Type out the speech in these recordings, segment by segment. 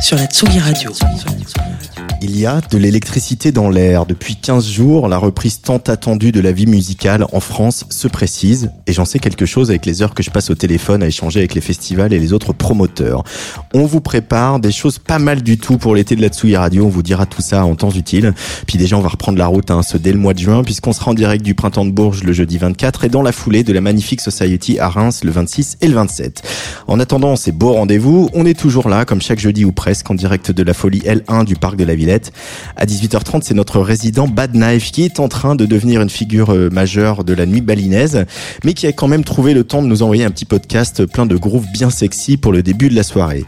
sur la Tsugi Radio. Il y a de l'électricité dans l'air. Depuis 15 jours, la reprise tant attendue de la vie musicale en France se précise. Et j'en sais quelque chose avec les heures que je passe au téléphone à échanger avec les festivals et les autres promoteurs. On vous prépare des choses pas mal du tout pour l'été de la Tsugi Radio. On vous dira tout ça en temps utile. Puis déjà, on va reprendre la route, hein, ce dès le mois de juin, puisqu'on sera en direct du Printemps de Bourges le jeudi 24 et dans la foulée de la Magnifique Society à Reims le 26 et le 27. En attendant ces beaux rendez-vous, on est toujours là, comme chaque jeudi ou presque, en direct de la folie L1 du Parc de la Villette. À 18h30, c'est notre résident Bad Knife qui est en train de devenir une figure euh, majeure de la nuit balinaise, mais qui a quand même trouvé le temps de nous envoyer un petit podcast plein de grooves bien sexy pour le début de la soirée.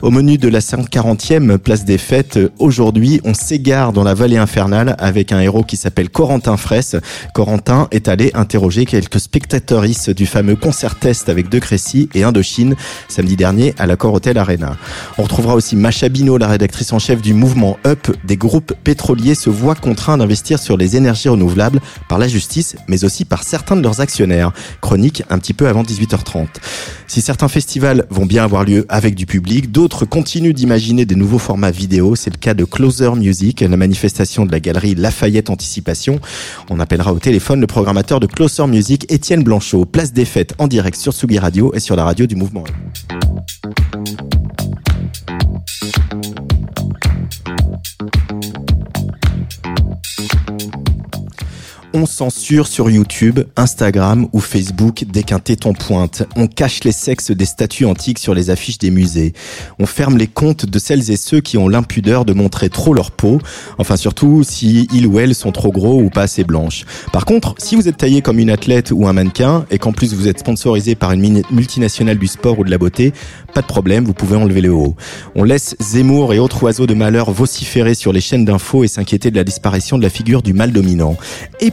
Au menu de la 140e place des fêtes, aujourd'hui, on s'égare dans la vallée infernale avec un héros qui s'appelle Corentin Fraisse. Corentin est allé interroger quelques spectateuristes du fameux concert test avec De Crécy et Indochine samedi dernier à l'accord Hotel Arena. On retrouvera aussi Macha Bino, la rédactrice en chef du mouvement Up, des groupes pétroliers se voient contraints d'investir sur les énergies renouvelables par la justice, mais aussi par certains de leurs actionnaires. Chronique un petit peu avant 18h30. Si certains festivals vont bien avoir lieu avec du public, d'autres continuent d'imaginer des nouveaux formats vidéo. C'est le cas de Closer Music, la manifestation de la galerie Lafayette Anticipation. On appellera au téléphone le programmateur de Closer Music, Étienne Blanchot. Place des fêtes en direct sur Sugi Radio et sur la radio du mouvement. thank you On censure sur YouTube, Instagram ou Facebook dès qu'un téton pointe. On cache les sexes des statues antiques sur les affiches des musées. On ferme les comptes de celles et ceux qui ont l'impudeur de montrer trop leur peau. Enfin surtout si ils ou elles sont trop gros ou pas assez blanches. Par contre, si vous êtes taillé comme une athlète ou un mannequin et qu'en plus vous êtes sponsorisé par une multinationale du sport ou de la beauté, pas de problème, vous pouvez enlever le haut. On laisse Zemmour et autres oiseaux de malheur vociférer sur les chaînes d'infos et s'inquiéter de la disparition de la figure du mal dominant.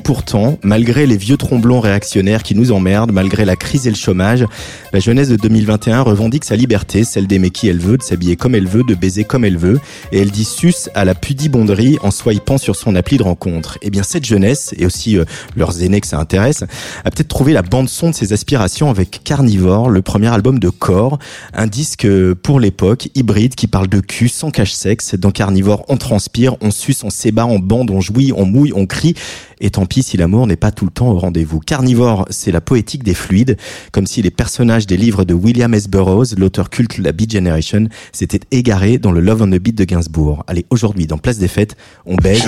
Pourtant, malgré les vieux tromblons réactionnaires qui nous emmerdent, malgré la crise et le chômage, la jeunesse de 2021 revendique sa liberté, celle d'aimer qui elle veut, de s'habiller comme elle veut, de baiser comme elle veut, et elle dit sus à la pudibonderie en swipant sur son appli de rencontre. Eh bien, cette jeunesse, et aussi euh, leurs aînés que ça intéresse, a peut-être trouvé la bande-son de ses aspirations avec Carnivore, le premier album de Core, un disque pour l'époque, hybride, qui parle de cul, sans cache-sexe. Dans Carnivore, on transpire, on suce, on s'ébat, on bande, on jouit, on mouille, on crie. Et tant pis si l'amour n'est pas tout le temps au rendez-vous. Carnivore, c'est la poétique des fluides, comme si les personnages des livres de William S. Burroughs, l'auteur culte de la Beat Generation, s'étaient égarés dans le Love on the Beat de Gainsbourg. Allez, aujourd'hui, dans Place des Fêtes, on baise.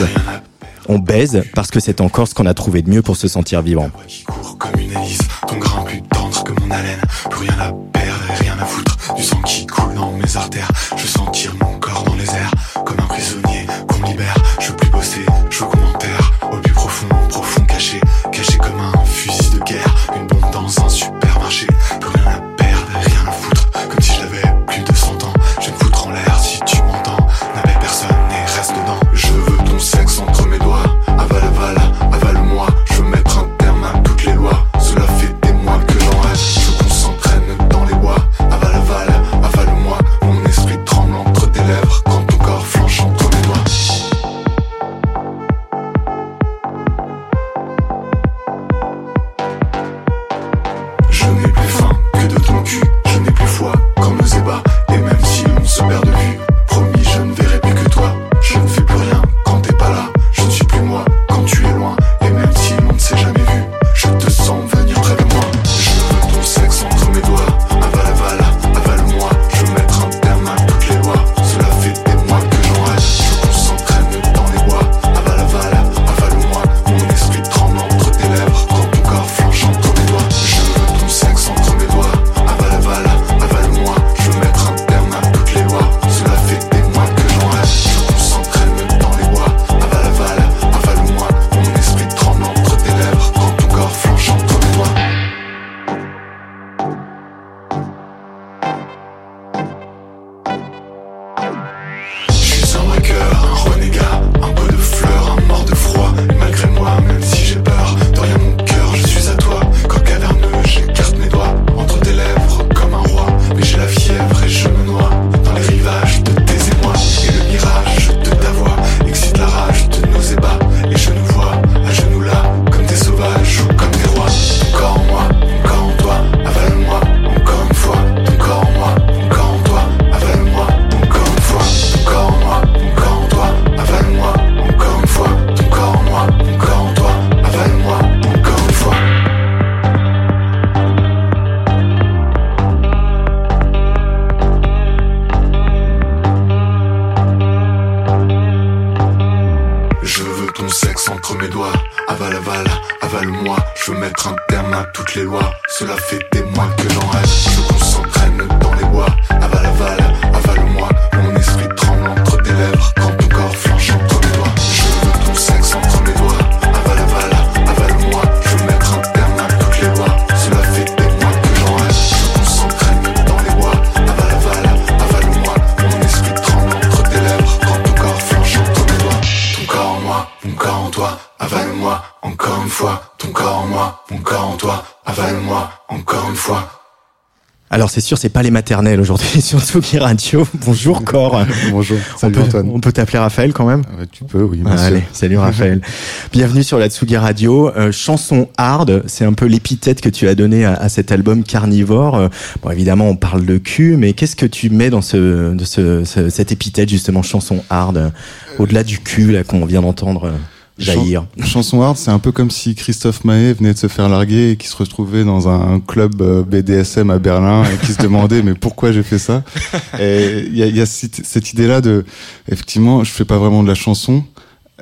On baise parce que c'est encore ce qu'on a trouvé de mieux pour se sentir vivant. Terme à toutes les lois. Cela fait des mois que j'en rêve. Je veux qu'on s'entraîne dans les bois. Alors c'est sûr, c'est pas les maternelles aujourd'hui sur Tsugi Radio. Bonjour Cor. Bonjour. On peut, Antoine. on peut t'appeler Raphaël quand même? Tu peux, oui. Ah. Allez, salut Raphaël. Bienvenue sur la Tsugi Radio. Euh, chanson hard, c'est un peu l'épithète que tu as donné à, à cet album Carnivore. Euh, bon, évidemment, on parle de cul, mais qu'est-ce que tu mets dans ce, de ce, ce- cette épithète justement chanson hard, euh, au-delà du cul là qu'on vient d'entendre jaillir Chan- chanson hard, c'est un peu comme si Christophe Maé venait de se faire larguer et qui se retrouvait dans un club euh, BDSM à Berlin et qui se demandait mais pourquoi j'ai fait ça? Et il y a, y a cette, idée-là de, effectivement, je fais pas vraiment de la chanson,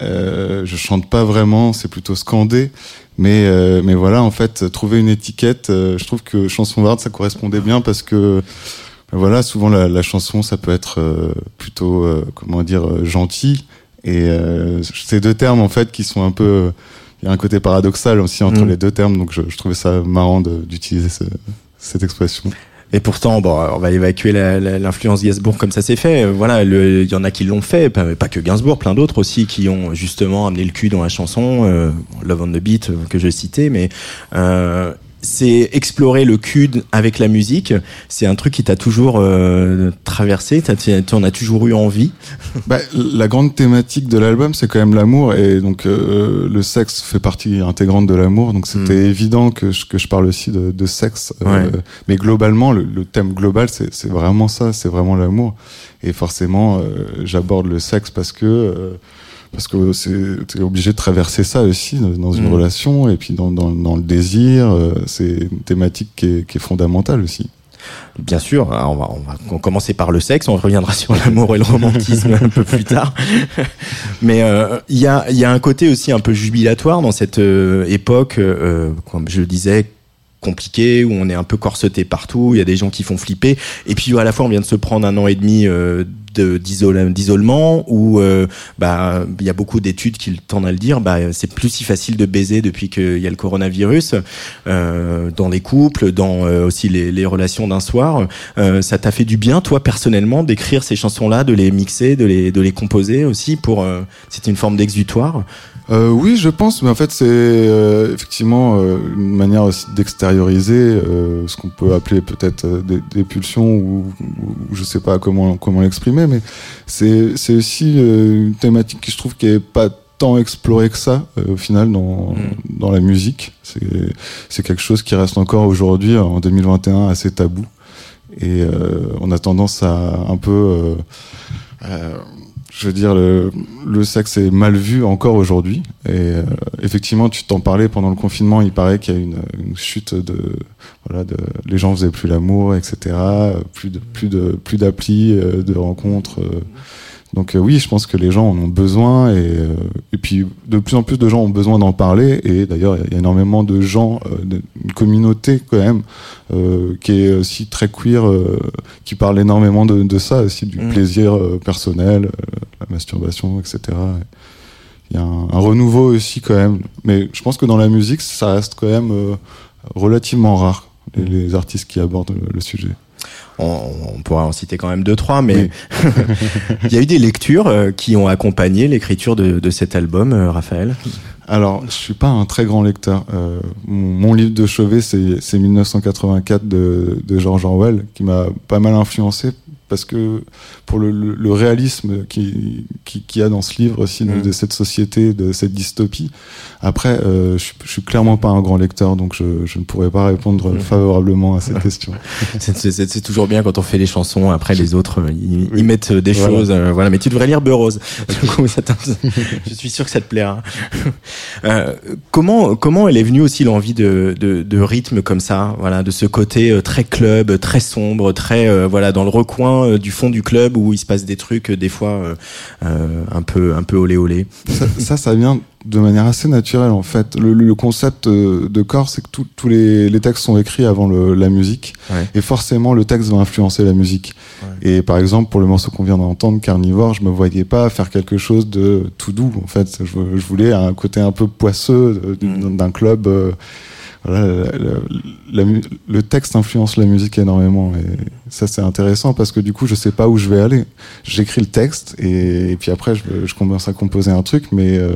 euh, je chante pas vraiment, c'est plutôt scandé. Mais euh, mais voilà, en fait, trouver une étiquette, euh, je trouve que chanson hard, ça correspondait bien parce que ben voilà, souvent la, la chanson, ça peut être euh, plutôt, euh, comment dire, euh, gentil. Et euh, ces deux termes, en fait, qui sont un peu... Il y a un côté paradoxal aussi entre Mm. les deux termes, donc je, je trouvais ça marrant d'utiliser ce- cette expression. Et pourtant, bon, on va évacuer l'influence Gainsbourg comme ça s'est fait. Euh, Voilà, il y en a qui l'ont fait, pas, pas que Gainsbourg, plein d'autres aussi qui ont justement amené le cul dans la chanson, euh, Love on the Beat euh, que j'ai cité, mais euh, c'est explorer le cul avec la musique. C'est un truc qui t'a toujours euh, traversé, tu en as toujours eu envie. Bah, la grande thématique de l'album, c'est quand même l'amour, et donc euh, le sexe fait partie intégrante de l'amour, donc c'était Mm. évident que je, que je parle aussi de, de sexe. euh, Ouais. mais globalement, le, le thème global, c'est c'est vraiment ça, c'est vraiment l'amour. Et forcément, euh, j'aborde le sexe parce que euh, parce que c'est obligé de traverser ça aussi dans une Mm. relation, et puis dans, dans, dans le désir, euh, c'est une thématique qui est, qui est fondamentale aussi. Bien sûr, alors on va, on va commencer par le sexe, on reviendra sur l'amour et le romantisme un peu plus tard. Mais euh, il y, a, y a un côté aussi un peu jubilatoire dans cette euh, époque, euh, comme je le disais, compliquée, où on est un peu corseté partout, il y a des gens qui font flipper, et puis à la fois on vient de se prendre un an et demi d'isolement, où euh, bah, il y a beaucoup d'études qui tendent à le dire, bah, c'est plus si facile de baiser depuis qu'il y a le coronavirus, euh, dans les couples, dans euh, aussi les, les relations d'un soir. Euh, ça t'a fait du bien, toi, personnellement, d'écrire ces chansons-là, de les mixer, de les, de les composer aussi pour. Euh, C'était une forme d'exutoire? Euh, oui, je pense, mais en fait, c'est euh, effectivement euh, une manière aussi d'extérioriser euh, ce qu'on peut appeler peut-être euh, des, des pulsions ou, ou je sais pas comment comment l'exprimer, mais c'est c'est aussi euh, une thématique qui je trouve qui est pas tant explorée que ça euh, au final dans Mm. dans la musique. C'est c'est quelque chose qui reste encore aujourd'hui en 2021 assez tabou et euh, on a tendance à un peu euh, euh, je veux dire, le, le sexe est mal vu encore aujourd'hui. Et euh, effectivement, tu t'en parlais pendant le confinement, il paraît qu'il y a une, une chute de, voilà, de, les gens faisaient plus l'amour, etc. Plus de, plus de, plus d'applis, euh, de rencontres. euh. Donc euh, oui, je pense que les gens en ont besoin et, euh, et puis de plus en plus de gens ont besoin d'en parler et d'ailleurs il y a énormément de gens, euh, de- une communauté quand même euh, qui est aussi très queer, euh, qui parle énormément de, de ça aussi, du Mm. plaisir euh, personnel, la masturbation, etc. Il y a un, un renouveau aussi quand même, mais je pense que dans la musique ça reste quand même euh, relativement rare les, les artistes qui abordent le, le sujet. On, on pourra en citer quand même deux, trois, mais il y a eu des lectures euh, qui ont accompagné l'écriture de, de cet album, euh, Raphaël? Alors, je suis pas un très grand lecteur. Euh, mon, mon livre de chevet, c'est c'est 1984 de, de George Orwell, qui m'a pas mal influencé parce que pour le, le, le réalisme qui qui qu'il y a dans ce livre aussi de, Mm. de cette société, de cette dystopie. Après, euh, je, je suis clairement pas un grand lecteur, donc je, je ne pourrais pas répondre Mm. favorablement à cette question. C'est- toujours bien quand on fait les chansons. Après, les autres, euh, ils, mettent euh, des Voilà. choses. euh, voilà, mais tu devrais lire Burroughs. Je suis sûr que ça te plaira. Euh, comment comment elle est venue aussi l'envie de, de de rythme comme ça, voilà, de ce côté très club, très sombre, très voilà dans le recoin euh, du fond du club où il se passe des trucs euh, des fois euh, un peu un peu olé olé. ça, ça, ça vient de manière assez naturelle en fait. Le, le concept de corps, c'est que tous les, les, textes sont écrits avant le, la musique, ouais. et forcément le texte va influencer la musique. Ouais. Et par exemple, pour le morceau qu'on vient d'entendre, Carnivore, je me voyais pas faire quelque chose de tout doux. En fait, je, je voulais un côté un peu poisseux mm. d'un club. Euh, voilà, le, le, le, texte influence la musique énormément et ça c'est intéressant parce que du coup je sais pas où je vais aller. J'écris le texte et, et, puis après je, je, commence à composer un truc, mais euh,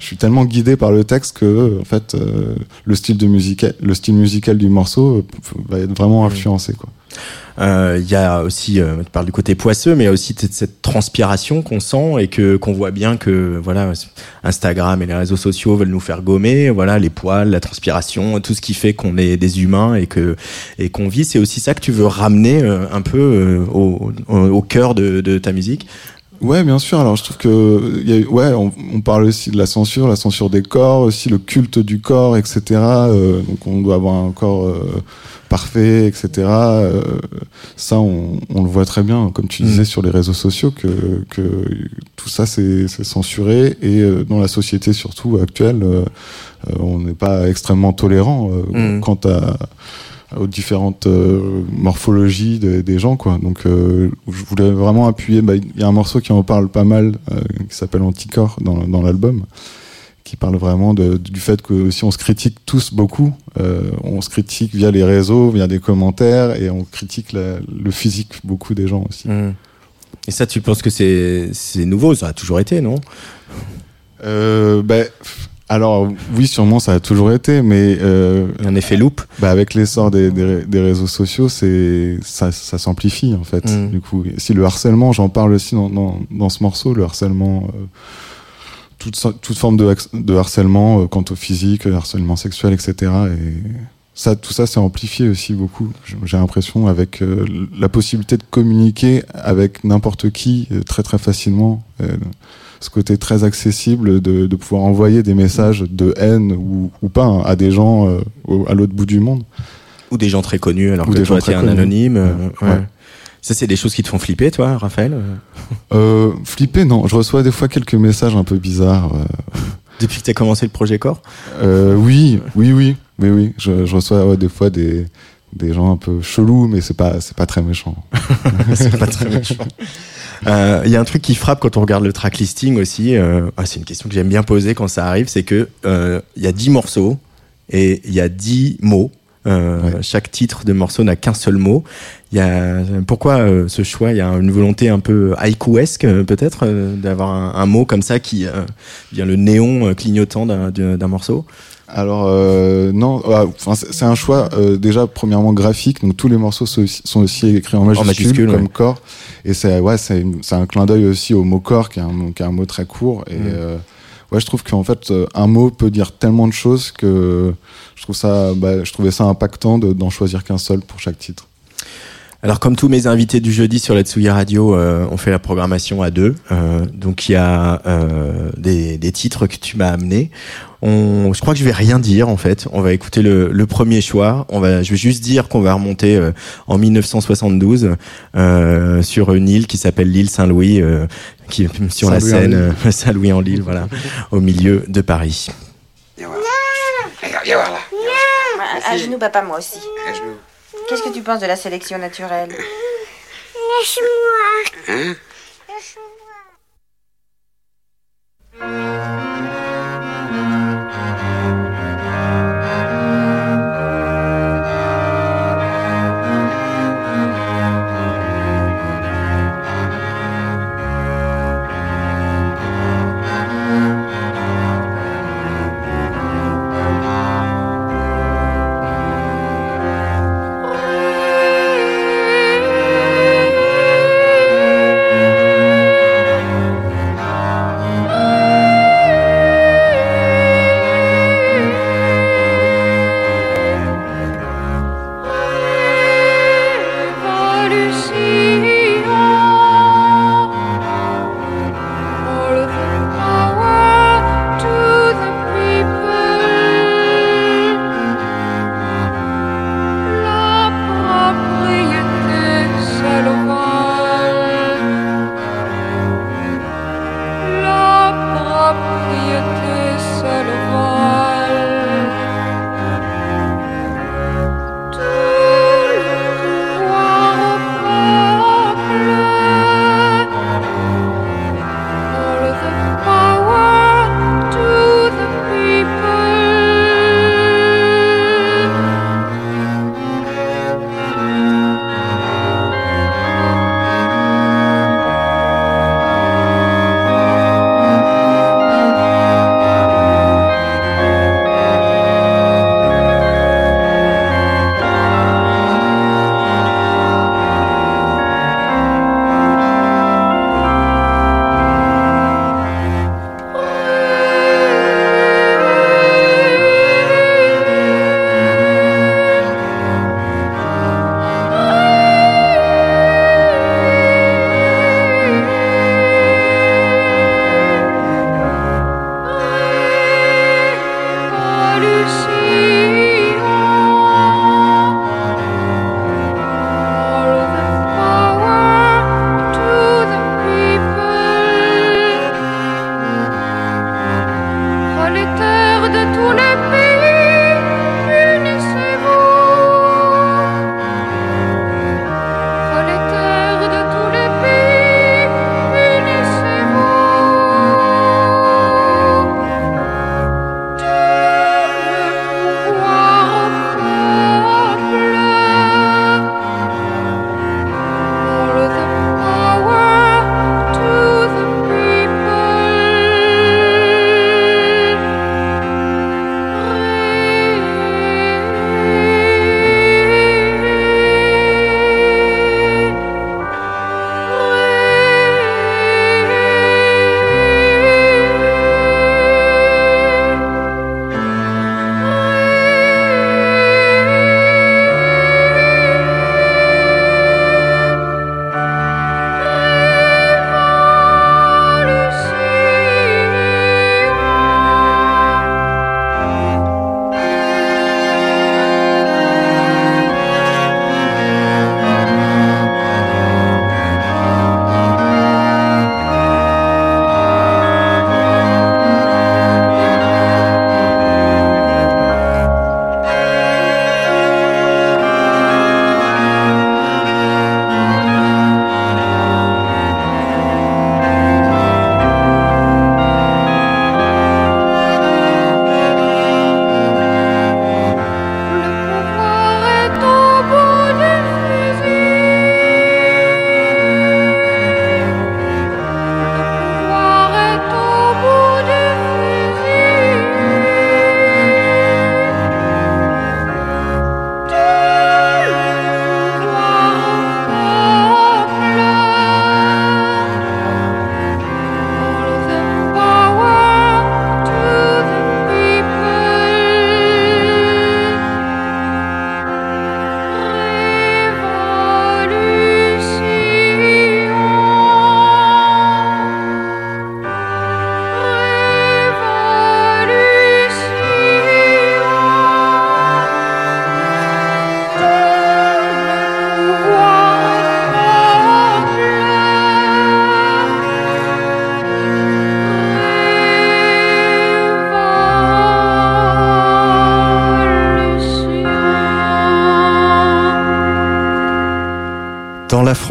je suis tellement guidé par le texte que en fait euh, le style de musique, le style musical du morceau euh, va être vraiment influencé quoi. Il euh, y a aussi, euh, tu parles du côté poisseux, mais il y a aussi cette transpiration qu'on sent et que qu'on voit bien que voilà, Instagram et les réseaux sociaux veulent nous faire gommer. Voilà, les poils, la transpiration, tout ce qui fait qu'on est des humains et que et qu'on vit. C'est aussi ça que tu veux ramener euh, un peu au, au, cœur de, ta musique? Ouais, bien sûr. Alors, je trouve que, ouais, on, parle aussi de la censure, la censure des corps, aussi le culte du corps, etc. Donc, on doit avoir un corps parfait, etc. Euh, ça, on, on, le voit très bien, comme tu disais, mmh. sur les réseaux sociaux, que, que tout ça, c'est censuré. Et euh, dans la société, surtout actuelle, euh, on n'est pas extrêmement tolérant mmh. quant à aux différentes euh, morphologies de, des gens quoi donc euh, je voulais vraiment appuyer bah, il bah, y a un morceau qui en parle pas mal euh, qui s'appelle Anticorps dans, dans l'album qui parle vraiment de, du fait que si on se critique tous beaucoup euh, on se critique via les réseaux via des commentaires et on critique la, le physique beaucoup des gens aussi mmh. et ça tu penses que c'est nouveau? Ça a toujours été non? Euh, ben alors oui, sûrement ça a toujours été, mais euh, un effet loupe? Bah avec l'essor des, des, des, réseaux sociaux, c'est ça, ça s'amplifie en fait. Mm. Du coup, si le harcèlement, j'en parle aussi dans, dans, dans, ce morceau, le harcèlement, euh, toute, toute forme de, de harcèlement euh, quant au physique, harcèlement sexuel, etc. Et ça, tout ça, c'est amplifié aussi beaucoup. J'ai l'impression avec euh, la possibilité de communiquer avec n'importe qui euh, très très facilement. Euh, ce côté très accessible de, de, pouvoir envoyer des messages de haine ou, ou pas hein, à des gens euh, au, à l'autre bout du monde. Ou des gens très connus alors ou que toi tu es un anonyme. Euh, ouais. Ouais. Ça, c'est des choses qui te font flipper, toi, Raphaël euh, Flipper, non. Je reçois des fois quelques messages un peu bizarres. Euh... Depuis que tu as commencé le projet Corps euh, Oui, oui, oui. Oui, oui. Je, je reçois ouais, des fois des, des gens un peu chelous, mais c'est pas, c'est pas très méchant. c'est pas très méchant. Il euh, y a un truc qui frappe quand on regarde le track listing aussi. Euh, ah, c'est une question que j'aime bien poser quand ça arrive, c'est que il euh, y a 10 morceaux et il y a 10 mots. Euh, ouais. Chaque titre de morceau n'a qu'un seul mot. Il y a pourquoi euh, ce choix? Il y a une volonté un peu haïkuesque peut-être d'avoir un, un, mot comme ça qui vient le néon clignotant d'un morceau? Alors euh, non, enfin, c'est un choix euh, déjà premièrement graphique. Donc tous les morceaux sont aussi, sont aussi écrits en majuscule, comme ouais. corps. Et c'est ouais, c'est un clin d'œil aussi au mot corps, qui est un, qui est un mot très court. Et mmh. euh, ouais, je trouve qu'en fait un mot peut dire tellement de choses que je trouve ça, bah, je trouvais ça impactant d'en choisir qu'un seul pour chaque titre. Alors comme tous mes invités du jeudi sur la Tsugi Radio, euh, on fait la programmation à deux. Euh, donc il y a euh, des, des, titres que tu m'as amenés. On, je crois que je vais rien dire en fait. On va écouter le, le premier choix. On va, je vais juste dire qu'on va remonter euh, en 1972 euh, sur une île qui s'appelle l'île Saint-Louis, euh, qui est sur la Seine, Saint-Louis en Lille, voilà, au milieu de Paris. Viens voir. Regarde, viens voir là. À, genoux, papa, moi aussi. À genoux. Qu'est-ce que tu penses de la sélection naturelle? Lâche-moi. Hein? Dans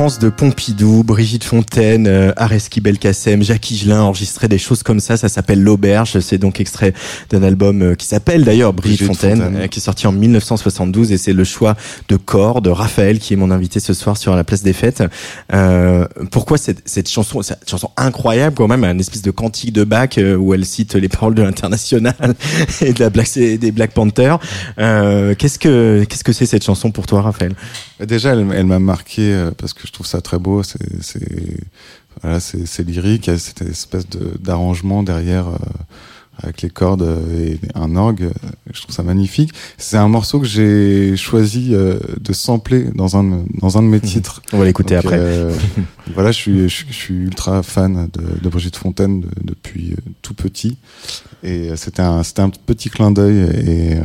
France de Pompidou, Brigitte Fontaine, euh, Areski Belkacem, Jacques Higelin enregistraient des choses comme ça. Ça s'appelle L'Auberge. C'est donc extrait d'un album euh, qui s'appelle d'ailleurs Brigitte, Brigitte Fontaine, Fontaine. euh, qui est sorti en 1972 et c'est le choix de Cor, de Raphaël, qui est mon invité ce soir sur la place des fêtes. Euh, pourquoi cette, cette chanson, cette chanson incroyable quand même, un espèce de cantique de Bach euh, où elle cite les paroles de l'international et de la Black, des Black Panthers. Euh, qu'est-ce que, qu'est-ce que c'est cette chanson pour toi, Raphaël? Déjà, elle, elle m'a marqué euh, parce que je trouve ça très beau. C'est, c'est, voilà, c'est, c'est lyrique. Il y a cette espèce de, d'arrangement derrière euh, avec les cordes euh, et un orgue. euh, Je trouve ça magnifique. C'est un morceau que j'ai choisi euh, de sampler dans un de- dans un de mes titres. On va l'écouter Donc, après. euh, voilà, je suis, je, suis- je suis ultra fan de, de Brigitte Fontaine de- depuis tout petit. Et c'était un, c'était un petit clin d'œil. Et euh,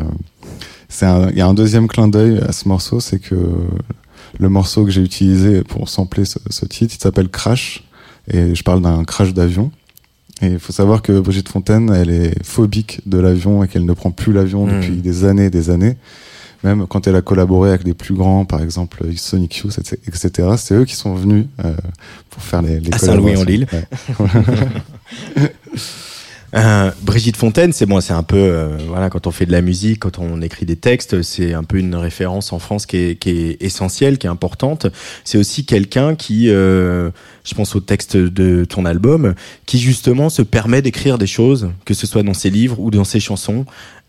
c'est un- il y a un deuxième clin d'œil à ce morceau, c'est que le morceau que j'ai utilisé pour sampler ce, ce titre, il s'appelle Crash. Et je parle d'un crash d'avion. Et il faut savoir que Brigitte Fontaine, elle est phobique de l'avion et qu'elle ne prend plus l'avion Mm. depuis des années et des années. Même quand elle a collaboré avec les plus grands, par exemple Sonic Youth, etc., c'est eux qui sont venus euh, pour faire les, les À Saint-Louis-en-Lille. Ouais. Euh, Brigitte Fontaine, c'est bon, c'est un peu euh, voilà quand on fait de la musique, quand on écrit des textes, c'est un peu une référence en France qui est, qui est essentielle, qui est importante. C'est aussi quelqu'un qui, euh, je pense au texte de ton album, qui justement se permet d'écrire des choses, que ce soit dans ses livres ou dans ses chansons,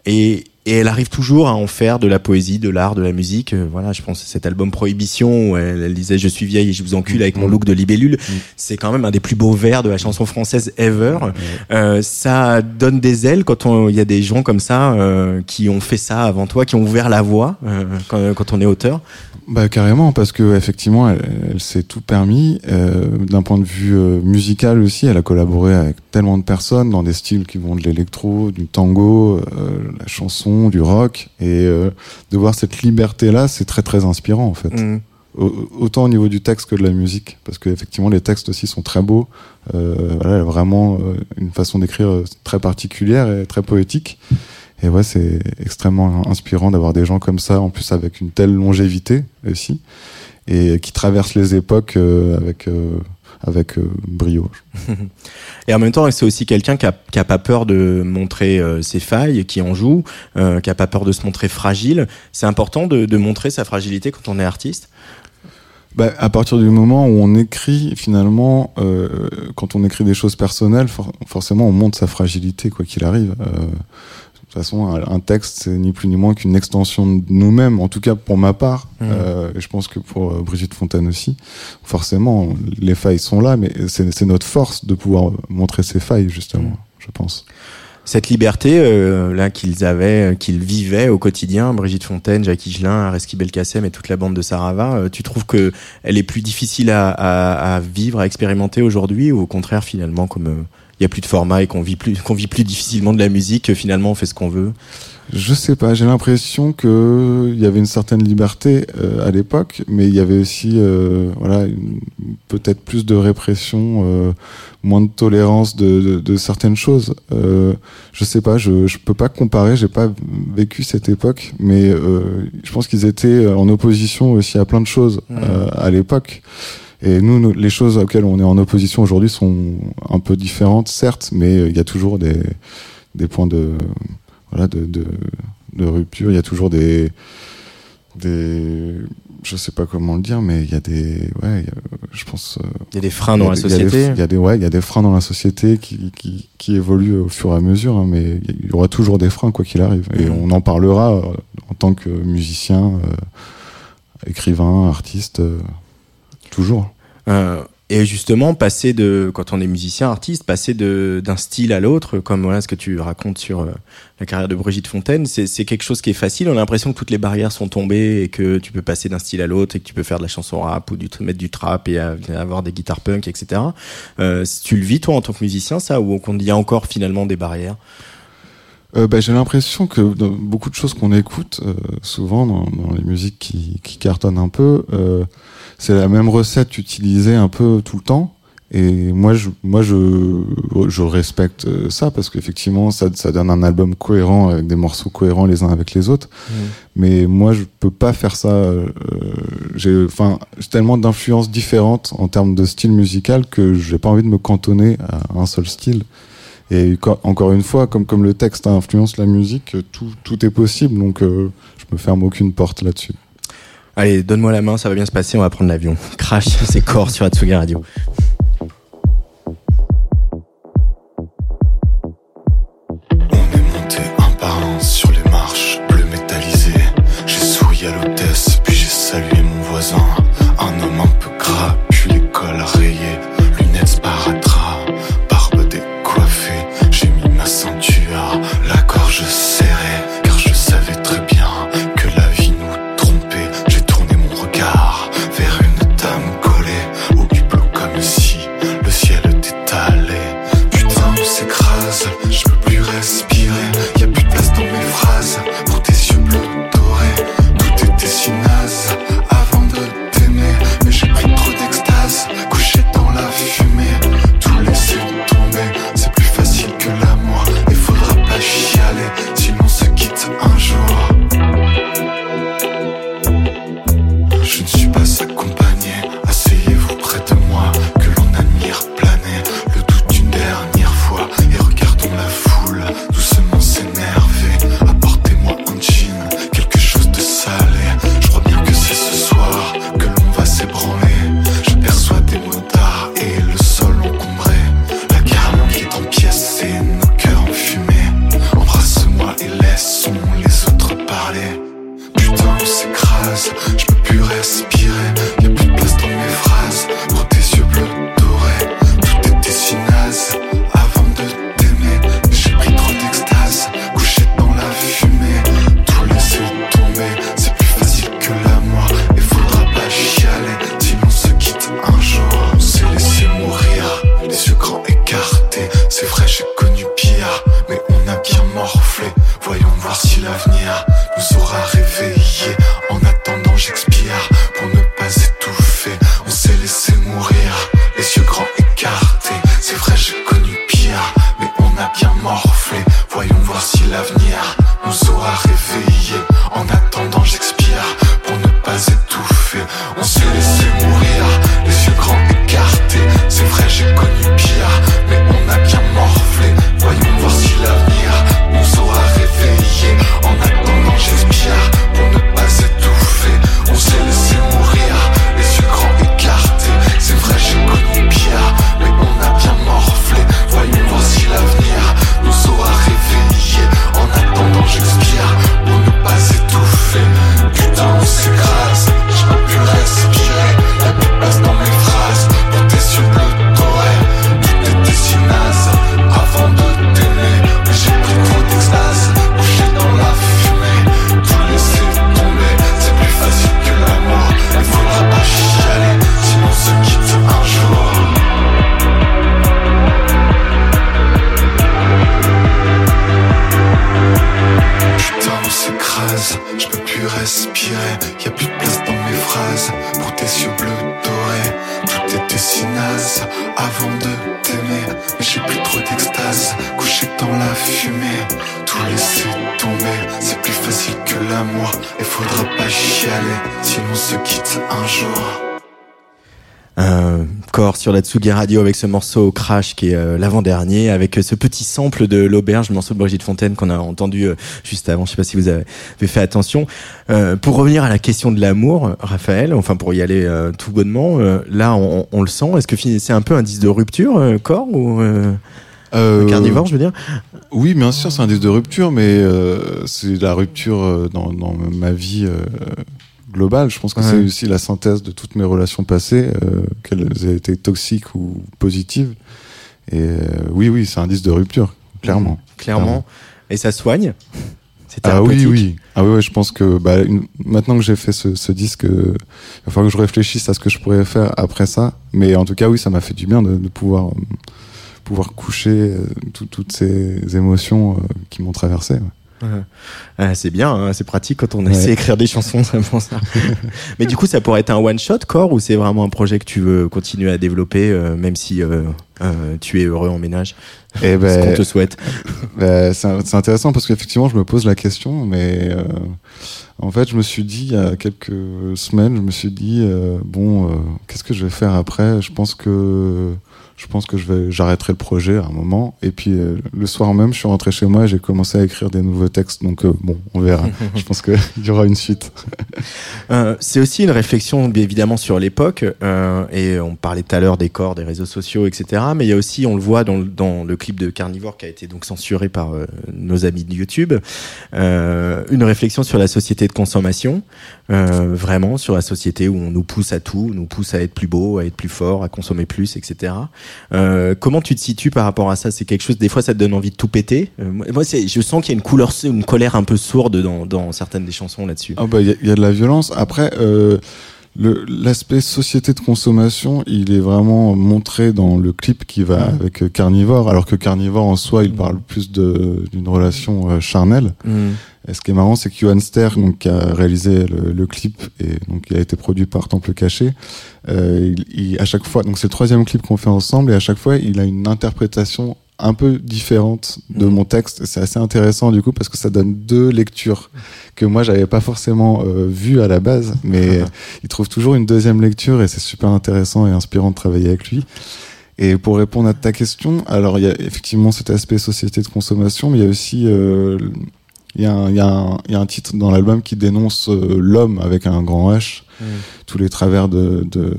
et, et elle arrive toujours à en faire de la poésie, de l'art, de la musique. Euh, Voilà, je pense à cet album Prohibition où elle, elle disait je suis vieille et je vous encule avec mon look de libellule. C'est quand même un des plus beaux vers de la chanson française ever. Euh, ça donne des ailes quand on- il y a des gens comme ça euh, qui ont fait ça avant toi, qui ont ouvert la voie euh, quand, quand on est auteur. Bah carrément parce que effectivement elle, elle s'est tout permis. Euh, d'un point de vue euh, musical aussi elle a collaboré avec tellement de personnes dans des styles qui vont de l'électro du tango euh, la chanson du rock. Et euh, de voir cette liberté là c'est très très inspirant en fait. Mm. Au- autant au niveau du texte que de la musique. Parce que effectivement les textes aussi sont très beaux. Euh, voilà elle a vraiment euh, une façon d'écrire très particulière et très poétique et ouais, c'est extrêmement inspirant d'avoir des gens comme ça, en plus avec une telle longévité aussi, et qui traversent les époques euh, avec euh, avec euh, brio. Et en même temps, c'est aussi quelqu'un qui a, qui a pas peur de montrer euh, ses failles, qui en joue, euh, qui a pas peur de se montrer fragile. C'est important de, de montrer sa fragilité quand on est artiste? Bah, à partir du moment où on écrit, finalement, quand on écrit des choses personnelles, for- forcément, on montre sa fragilité, quoi qu'il arrive. De toute façon, un, un texte, c'est ni plus ni moins qu'une extension de nous-mêmes, en tout cas pour ma part, Mhm. euh, et je pense que pour euh, Brigitte Fontaine aussi. Forcément, les failles sont là, mais c'est c'est notre force de pouvoir montrer ces failles, justement, Mhm. je pense. Cette liberté euh, là qu'ils avaient, euh, qu'ils vivaient au quotidien, Brigitte Fontaine, Jacques Higelin, Areski Belkacem et toute la bande de Sarava, euh, tu trouves que elle est plus difficile à, à, à vivre, à expérimenter aujourd'hui, ou au contraire finalement comme euh, il y a plus de format et qu'on vit plus, qu'on vit plus difficilement de la musique, finalement on fait ce qu'on veut. Je sais pas, j'ai l'impression que il y avait une certaine liberté euh, à l'époque, mais il y avait aussi euh, voilà peut-être plus de répression, euh, moins de tolérance de, de, de certaines choses. Je sais pas, je je peux pas comparer, j'ai pas vécu cette époque, mais je pense qu'ils étaient en opposition aussi à plein de choses à l'époque. Et nous, nous, les choses auxquelles on est en opposition aujourd'hui sont un peu différentes, certes, mais euh, il y a toujours des des points de voilà de, de, de rupture il y a toujours des des je sais pas comment le dire mais il y a des ouais il y a- je pense euh, Il y a des freins dans la société. il y a des ouais il y a des freins dans la société qui qui, qui évoluent au fur et à mesure hein, mais il y aura toujours des freins quoi qu'il arrive et on en parlera euh, en tant que musicien euh, écrivain artiste euh, toujours Euh, et justement, passer de, quand on est musicien, artiste, passer d'un style à l'autre, comme voilà ce que tu racontes sur euh, la carrière de Brigitte Fontaine, c'est quelque chose qui est facile. On a l'impression que toutes les barrières sont tombées et que tu peux passer d'un style à l'autre et que tu peux faire de la chanson rap ou du mettre du trap et avoir des guitares punk, etc. Euh, tu le vis toi en tant que musicien, ça, ou qu'il y a encore finalement des barrières? Euh, bah, j'ai l'impression que dans beaucoup de choses qu'on écoute, souvent dans, dans les musiques qui, qui cartonnent un peu, c'est la même recette utilisée un peu tout le temps. Et moi, je, moi, je, je respecte ça parce qu'effectivement, ça, ça donne un album cohérent avec des morceaux cohérents les uns avec les autres. Mmh. Mais moi, je peux pas faire ça. euh, j'ai, enfin, j'ai tellement d'influences différentes en termes de style musical que j'ai pas envie de me cantonner à un seul style. Et co- encore une fois, comme comme le texte influence la musique, tout tout est possible. Donc, euh, je me ferme aucune porte là-dessus. Allez, donne-moi la main, ça va bien se passer, on va prendre l'avion. Crash, c'est corps sur Atsugi Radio. On est monté un par un sur les marches bleues métallisées. J'ai souri à l'hôtesse, puis j'ai salué mon voisin. Tsugi Radio avec ce morceau Crash qui est euh, l'avant-dernier, avec euh, ce petit sample de l'auberge, le morceau de Brigitte Fontaine qu'on a entendu euh, juste avant. Je sais pas si vous avez, fait attention. Euh, pour revenir à la question de l'amour, Raphaël, enfin pour y aller tout bonnement, là on, on le sent. Est-ce que c'est un peu un disque de rupture, corps ou carnivore, je veux dire? Oui, bien sûr, c'est un disque de rupture, mais c'est la rupture dans, dans ma vie globale. Je pense que Ouais. c'est aussi la synthèse de toutes mes relations passées, euh, qu'elles aient été toxiques ou positives. Et euh, oui, oui, c'est un disque de rupture, clairement. Clairement. Et ça soigne? Ah oui, oui. Ah oui, ouais, je pense que bah, une- maintenant que j'ai fait ce, ce disque, euh, il va falloir que je réfléchisse à ce que je pourrais faire après ça. Mais en tout cas, oui, ça m'a fait du bien de, de pouvoir euh, pouvoir coucher euh, tout- toutes ces émotions qui m'ont traversé. ouais. Ah, c'est bien, hein, c'est pratique quand on essaie d'écrire des chansons, ça. Mais du coup, ça pourrait être un one shot, Core, ou c'est vraiment un projet que tu veux continuer à développer, euh, même si euh, euh, tu es heureux en ménage? Et Ce ben, qu'on te souhaite. ben, c'est intéressant parce qu'effectivement, je me pose la question, mais en fait, je me suis dit il y a quelques semaines, je me suis dit bon, qu'est-ce que je vais faire après? Je pense que je pense que je vais j'arrêterai le projet à un moment. Et puis euh, le soir même, je suis rentré chez moi et j'ai commencé à écrire des nouveaux textes. Donc euh, bon, on verra. je pense qu'il y aura une suite. Euh, c'est aussi une réflexion, bien évidemment, sur l'époque. euh, et on parlait tout à l'heure des corps, des réseaux sociaux, etc. Mais il y a aussi, on le voit dans, le- dans le clip de Carnivore qui a été donc censuré par euh, nos amis de YouTube, euh, une réflexion sur la société de consommation, euh, vraiment sur la société où on nous pousse à tout, on nous pousse à être plus beau, à être plus fort, à consommer plus, etc. Euh, comment tu te situes par rapport à ça? C'est quelque chose, des fois, ça te donne envie de tout péter? Euh, moi, je sens qu'il y a une couleur, une colère un peu sourde dans, dans certaines des chansons là-dessus. Ah bah il y, a- il y a de la violence. Après, euh, l'aspect société de consommation, il est vraiment montré dans le clip qui va avec Carnivore, alors que Carnivore en soi, il parle plus d'une relation euh, charnelle. Mm. Et ce qui est marrant, c'est que Johan Ster, donc, qui a réalisé le, le clip et donc il a été produit par Temple Caché, euh, il, il- à chaque fois, donc c'est le troisième clip qu'on fait ensemble et à chaque fois, il a une interprétation un peu différente de Mhm. mon texte. C'est assez intéressant du coup parce que ça donne deux lectures que moi j'avais pas forcément euh, vues à la base, mais il trouve toujours une deuxième lecture et c'est super intéressant et inspirant de travailler avec lui. Et pour répondre à ta question, alors il y a effectivement cet aspect société de consommation, mais il y a aussi euh, il y, a un- il y, a un- il y a un titre dans l'album qui dénonce euh, l'homme avec un grand H, tous les travers de, de,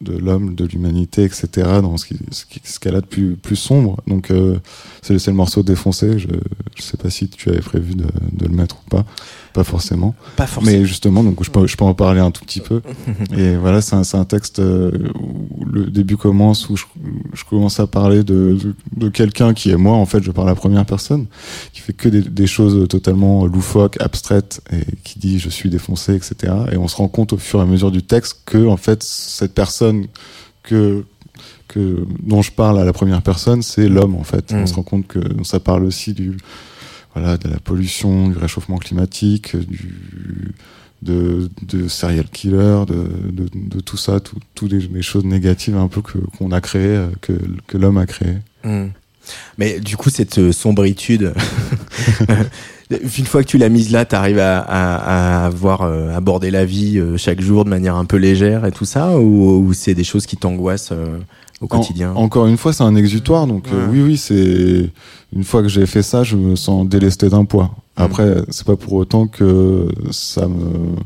de l'homme, de l'humanité, etc. dans ce ce qui- ce qu'elle a de plus, plus sombre. Donc euh, c'est le morceau défoncé. Je je sais pas si tu avais prévu de, de le mettre ou pas. Pas forcément. Pas forcément. Mais justement, donc je peux, je peux en parler un tout petit peu. Et voilà, c'est un, un texte euh, où le début commence, où je, je commence à parler de, de, de quelqu'un qui est moi, en fait, je parle à la première personne, qui fait que des, des choses totalement loufoques, abstraites, et qui dit je suis défoncé, etc. Et on se rend compte au fur et à mesure du texte que, en fait, cette personne que que dont je parle à la première personne, c'est l'homme en fait. Mm. On se rend compte que ça parle aussi du voilà de la pollution, du réchauffement climatique, du de, de serial killer, de, de, de tout ça, tout, tout des, des choses négatives un peu que qu'on a créé, euh, que que l'homme a créé. Mm. Mais du coup, cette euh, sombritude, une fois que tu l'as mise là, tu arrives à, à, à avoir euh, abordé la vie euh, chaque jour de manière un peu légère et tout ça, ou, ou c'est des choses qui t'angoissent euh, au quotidien? En- encore une fois, c'est un exutoire, donc euh, Ouais. oui, oui, c'est une fois que j'ai fait ça, je me sens délesté d'un poids. Après, c'est pas pour autant que ça me,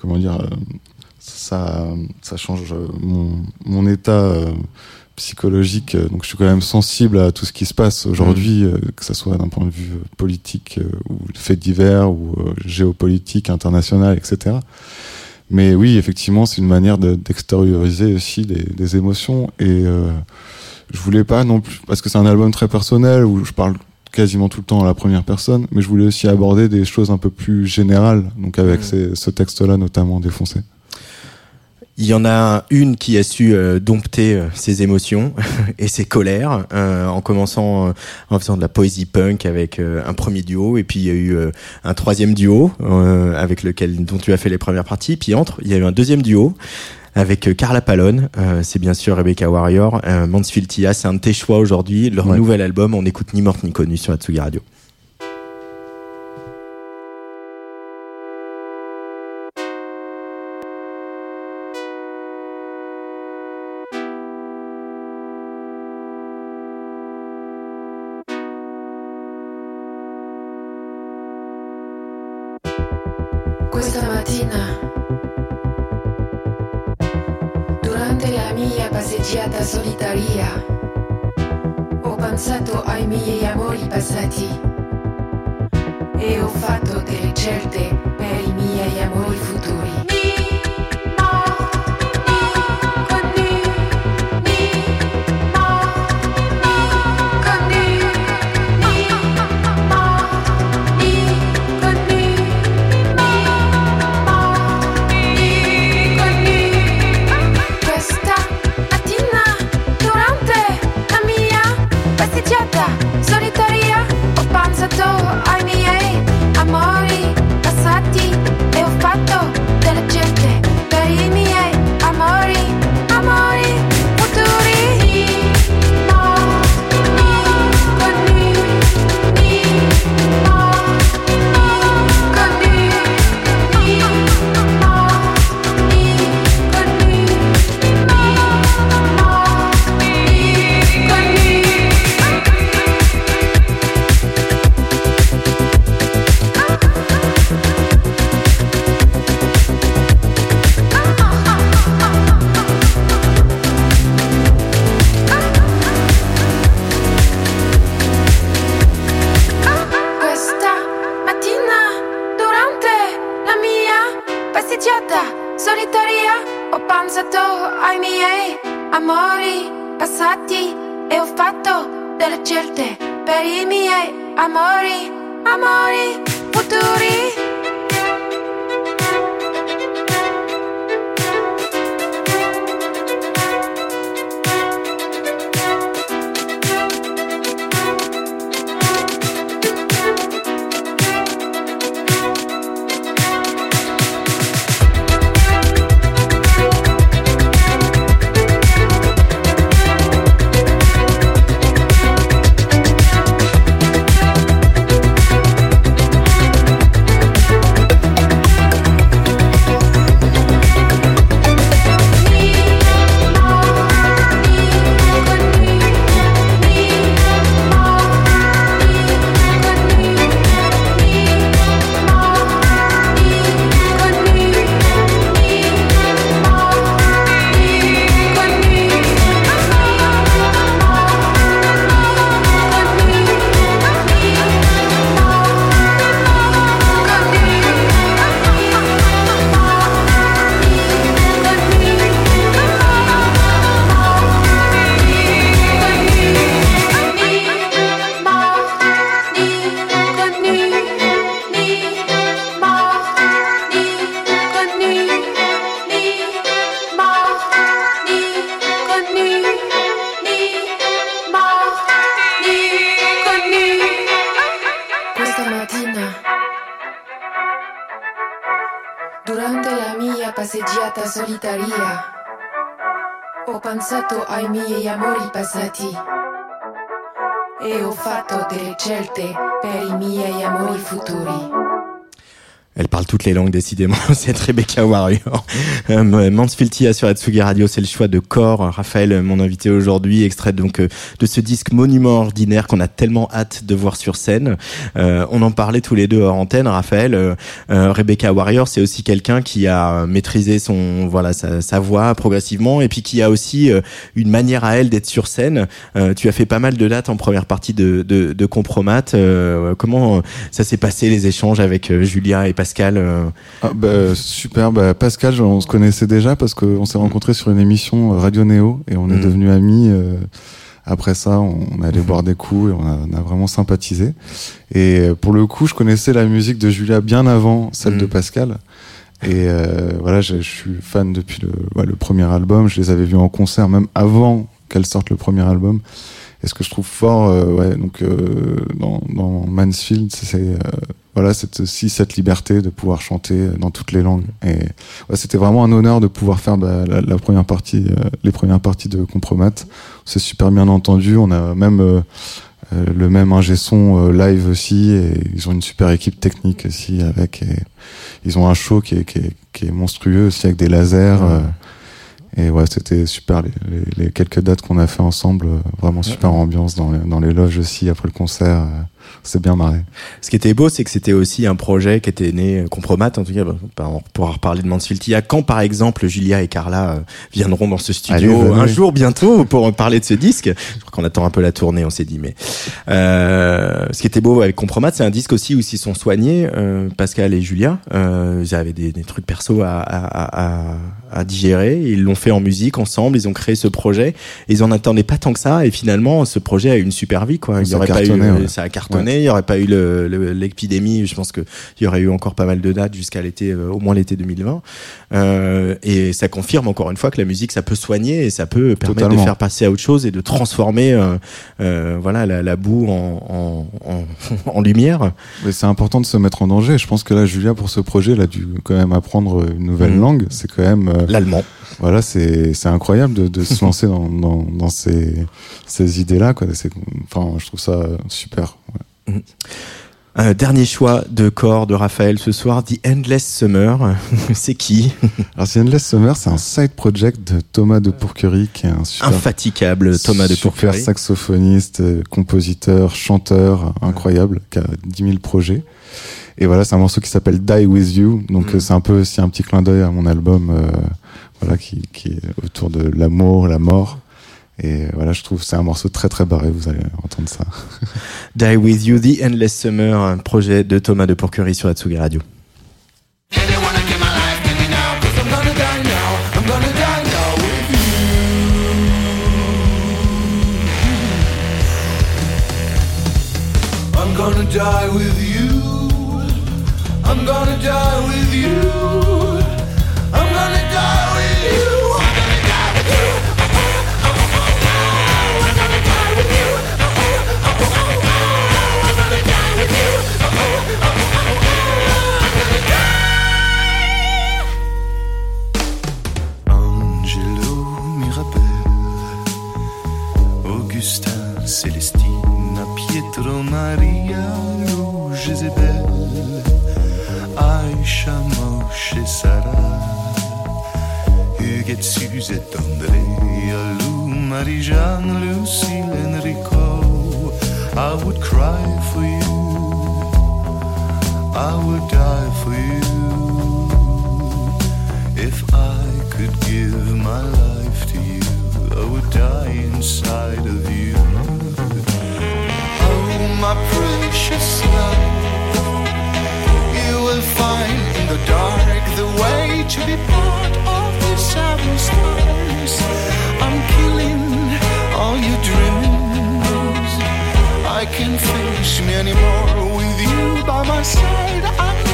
comment dire, euh, ça, ça change mon, mon état euh, psychologique. Donc, je suis quand même sensible à tout ce qui se passe aujourd'hui, euh, que ça soit d'un point de vue euh, politique euh, ou fait divers ou euh, géopolitique, international, etc. Mais oui, effectivement, c'est une manière de- d'extérioriser aussi des, des émotions. Et euh, je voulais pas non plus, parce que c'est un album très personnel où je parle quasiment tout le temps à la première personne, mais je voulais aussi aborder des choses un peu plus générales, donc avec Mm. ces- ce texte-là notamment défoncé. Il y en a une qui a su euh, dompter euh, ses émotions et ses colères euh, en commençant euh, en faisant de la poésie punk avec euh, un premier duo et puis il y a eu euh, un troisième duo euh, avec lequel dont tu as fait les premières parties puis entre il y a eu un deuxième duo avec Carla Palone, euh, c'est bien sûr Rebecca Warrior, euh, Mansfield Tia, c'est un de tes choix aujourd'hui, leur Ouais. nouvel album, on écoute ni morte ni connu sur Atsugi Radio. Ai miei amori passati e ho fatto delle scelte per i miei amori futuri. Elle parle toutes les langues, décidément, cette Rebecca Warrior. Euh, sur Atsugi Radio, c'est le choix de Core. Raphaël, mon invité aujourd'hui, extrait donc euh, de ce disque monument ordinaire qu'on a tellement hâte de voir sur scène. Euh, on en parlait tous les deux hors antenne, Raphaël. Euh, Rebecca Warrior, c'est aussi quelqu'un qui a maîtrisé son, voilà, sa, voix progressivement et puis qui a aussi une manière à elle d'être sur scène. tu as fait pas mal de dates en première partie de, de, Compromat. comment ça s'est passé les échanges avec Julia et Pascal euh. ah, bah, Super, bah, Pascal, on se connaissait déjà parce qu'on s'est rencontrés sur une émission euh, Radio Néo et on est mm. devenus amis. Euh, après ça, on allait boire des coups et on a, vraiment sympathisé. Et pour le coup, je connaissais la musique de Julia bien avant celle de mm. Pascal. Et voilà, je, suis fan depuis le, le premier album. Je les avais vus en concert même avant qu'elle sorte le premier album. Et ce que je trouve fort, ouais, donc dans, dans Mansfield, c'est voilà, cette, aussi cette liberté de pouvoir chanter dans toutes les langues. Et ouais, c'était vraiment un honneur de pouvoir faire bah, la, première partie, euh, les premières parties de Compromat. C'est super bien entendu. On a même euh, euh, le même ingé son live aussi. Et ils ont une super équipe technique aussi avec. Et ils ont un show qui est, qui est, qui est monstrueux aussi avec des lasers. Et ouais, c'était super. Les, les, quelques dates qu'on a fait ensemble, vraiment super ambiance dans les, dans les loges aussi après le concert c'est bien marré. Ce qui était beau, c'est que c'était aussi un projet qui était né euh, compromat. En tout cas, bah, on pourra reparler de Mansfieldia. Quand, par exemple, Julia et Carla euh, viendront dans ce studio un jour bientôt pour parler de ce disque? Je crois qu'on attend un peu la tournée, on s'est dit. Mais euh, ce qui était beau avec compromat, c'est un disque aussi où ils sont soignés, euh, Pascal et Julia. Euh, ils avaient des, des trucs perso à, à, à, à digérer. Ils l'ont fait en musique ensemble. Ils ont créé ce projet. Ils en attendaient pas tant que ça. Et finalement, ce projet a eu une super vie. Quoi. Il y aurait pas eu, ça a cartonné il n'y aurait pas eu l'épidémie, je pense qu'il y aurait eu encore pas mal de dates jusqu'à l'été, euh, au moins l'été 2020. Euh, et ça confirme encore une fois que la musique, ça peut soigner et ça peut permettre de faire passer à autre chose et de transformer euh, voilà, la, boue en, en, lumière. Mais c'est important de se mettre en danger. Je pense que là, Julia, pour ce projet, elle a dû quand même apprendre une nouvelle mmh. langue. C'est quand même... L'allemand. Voilà, c'est incroyable de, de se lancer dans, dans, dans ces, ces idées-là. Enfin, je trouve ça super. Mhm. Un dernier choix de corps de Raphaël ce soir, The Endless Summer. c'est qui Alors, The Endless Summer, c'est un side project de Thomas de Pourquerie, qui est un super, infatigable Thomas de Pourquerie. Super saxophoniste, compositeur, chanteur, incroyable, qui a 10 000 projets. Et voilà, c'est un morceau qui s'appelle Die With You. Donc, mhm. c'est un peu aussi un petit clin d'œil à mon album, euh, voilà, qui, qui est autour de l'amour, la mort. Et voilà, je trouve c'est un morceau très très barré, vous allez entendre ça. Die With You, The Endless Summer, un projet de Thomas de Pourquerie sur Atsugi Radio. die now. I'm gonna die now with you. I'm gonna Pietro Maria, Lou Jezebel, Aïcha Moshe Sarah, Huguette Suzette Andrea, Lou Marie-Jeanne, Lucille Enrico, I would cry for you, I would die for you. If I could give my life to you, I would die inside of you. My precious love, you will find in the dark the way to be part of this seven. I'm killing all your dreams. I can't face me anymore with you by my side. I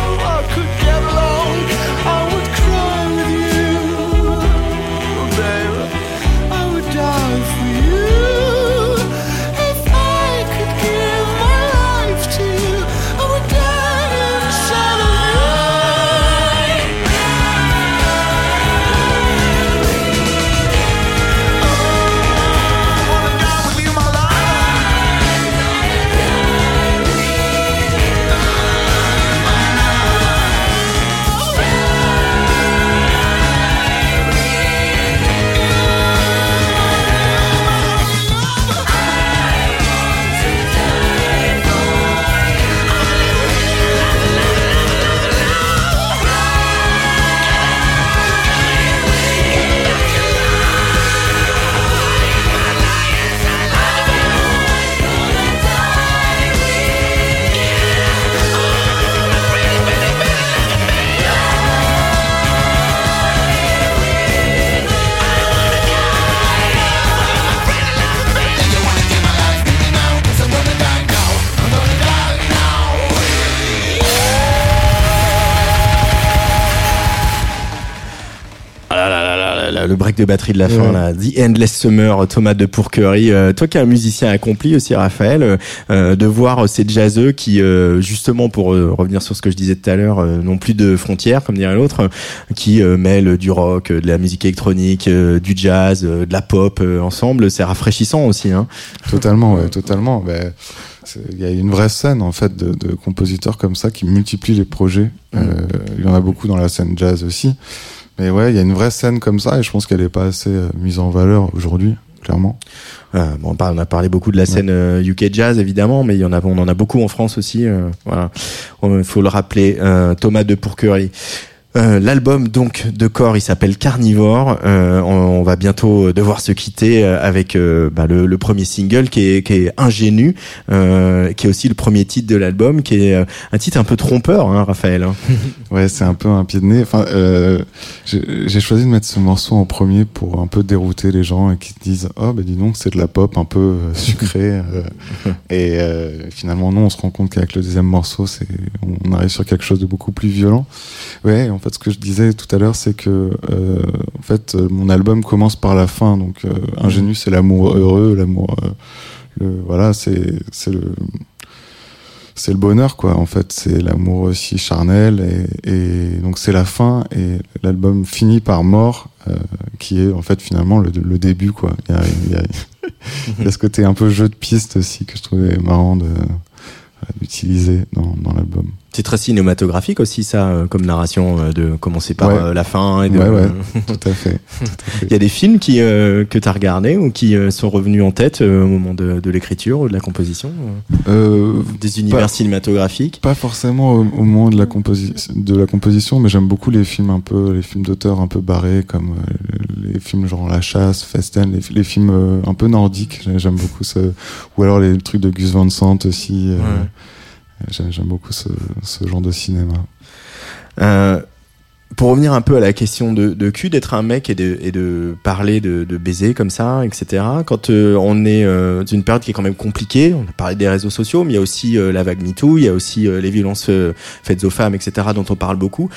break de batterie de la fin, Ouais. là. The Endless Summer, Thomas de Pourquerie. Euh, toi qui es un musicien accompli aussi, Raphaël, euh, euh, de voir ces jazzeux qui, euh, justement, pour revenir sur ce que je disais tout à l'heure, n'ont plus de frontières, comme dirait l'autre, qui mêlent du rock, de la musique électronique, du jazz, de la pop ensemble. C'est rafraîchissant aussi. Hein. Totalement, ouais, totalement. Ben, Il y a une vraie scène en fait de, de compositeurs comme ça qui multiplient les projets. Mm. Euh, il y en a beaucoup dans la scène jazz aussi. Mais ouais, il y a une vraie scène comme ça et je pense qu'elle est pas assez euh, mise en valeur aujourd'hui, clairement. Euh, bon, on a parlé beaucoup de la scène euh, UK jazz évidemment, mais il y en a, on en a beaucoup en France aussi. euh, voilà, il faut le rappeler. euh, Thomas de Pourquerie. Euh, L'album donc de corps, il s'appelle Carnivore. Euh, on, on va bientôt devoir se quitter euh, avec euh, bah, le, le premier single qui est, qui est Ingénu, euh, qui est aussi le premier titre de l'album, qui est euh, un titre un peu trompeur, hein, Raphaël. hein. Ouais, c'est un peu un pied de nez. Enfin, euh, j'ai j'ai choisi de mettre ce morceau en premier pour un peu dérouter les gens et qui se disent oh bah dis donc c'est de la pop un peu sucrée. euh. et euh, finalement non, on se rend compte qu'avec le deuxième morceau, c'est on arrive sur quelque chose de beaucoup plus violent. Ouais, en fait, ce que je disais tout à l'heure, c'est que euh, en fait, euh, mon album commence par la fin. Donc, euh, ingénu, c'est l'amour heureux, l'amour, euh, voilà, c'est c'est le c'est le bonheur quoi en fait c'est l'amour aussi charnel et, donc c'est la fin et l'album finit par mort qui est en fait finalement le, début quoi il y a, y ce côté un peu jeu de piste aussi que je trouvais marrant d'utiliser dans l'album C'est très cinématographique aussi ça, euh, comme narration, euh, de commencer par Ouais. euh, la fin. Et de, ouais ouais tout à fait Il y a des films qui que tu as regardés ou qui sont revenus en tête au moment de, de l'écriture ou de la composition Des univers Pas- cinématographiques? pas forcément au, au moment de la, composi- de la composition, mais j'aime beaucoup les films un peu, les films d'auteur un peu barrés, comme les films genre La Chasse, Festen, les, les films un peu nordiques. J'ai- J'aime beaucoup ce, ou alors les trucs de Gus Van Sant aussi. J'aime beaucoup ce, genre de cinéma. Euh, pour revenir un peu à la question de, de cul, d'être un mec et de, parler de, de baiser comme ça, etc. Quand euh, on est euh, dans une période qui est quand même compliquée, on a parlé des réseaux sociaux, mais il y a aussi la vague MeToo, il y a aussi les violences faites aux femmes, etc. dont on parle beaucoup.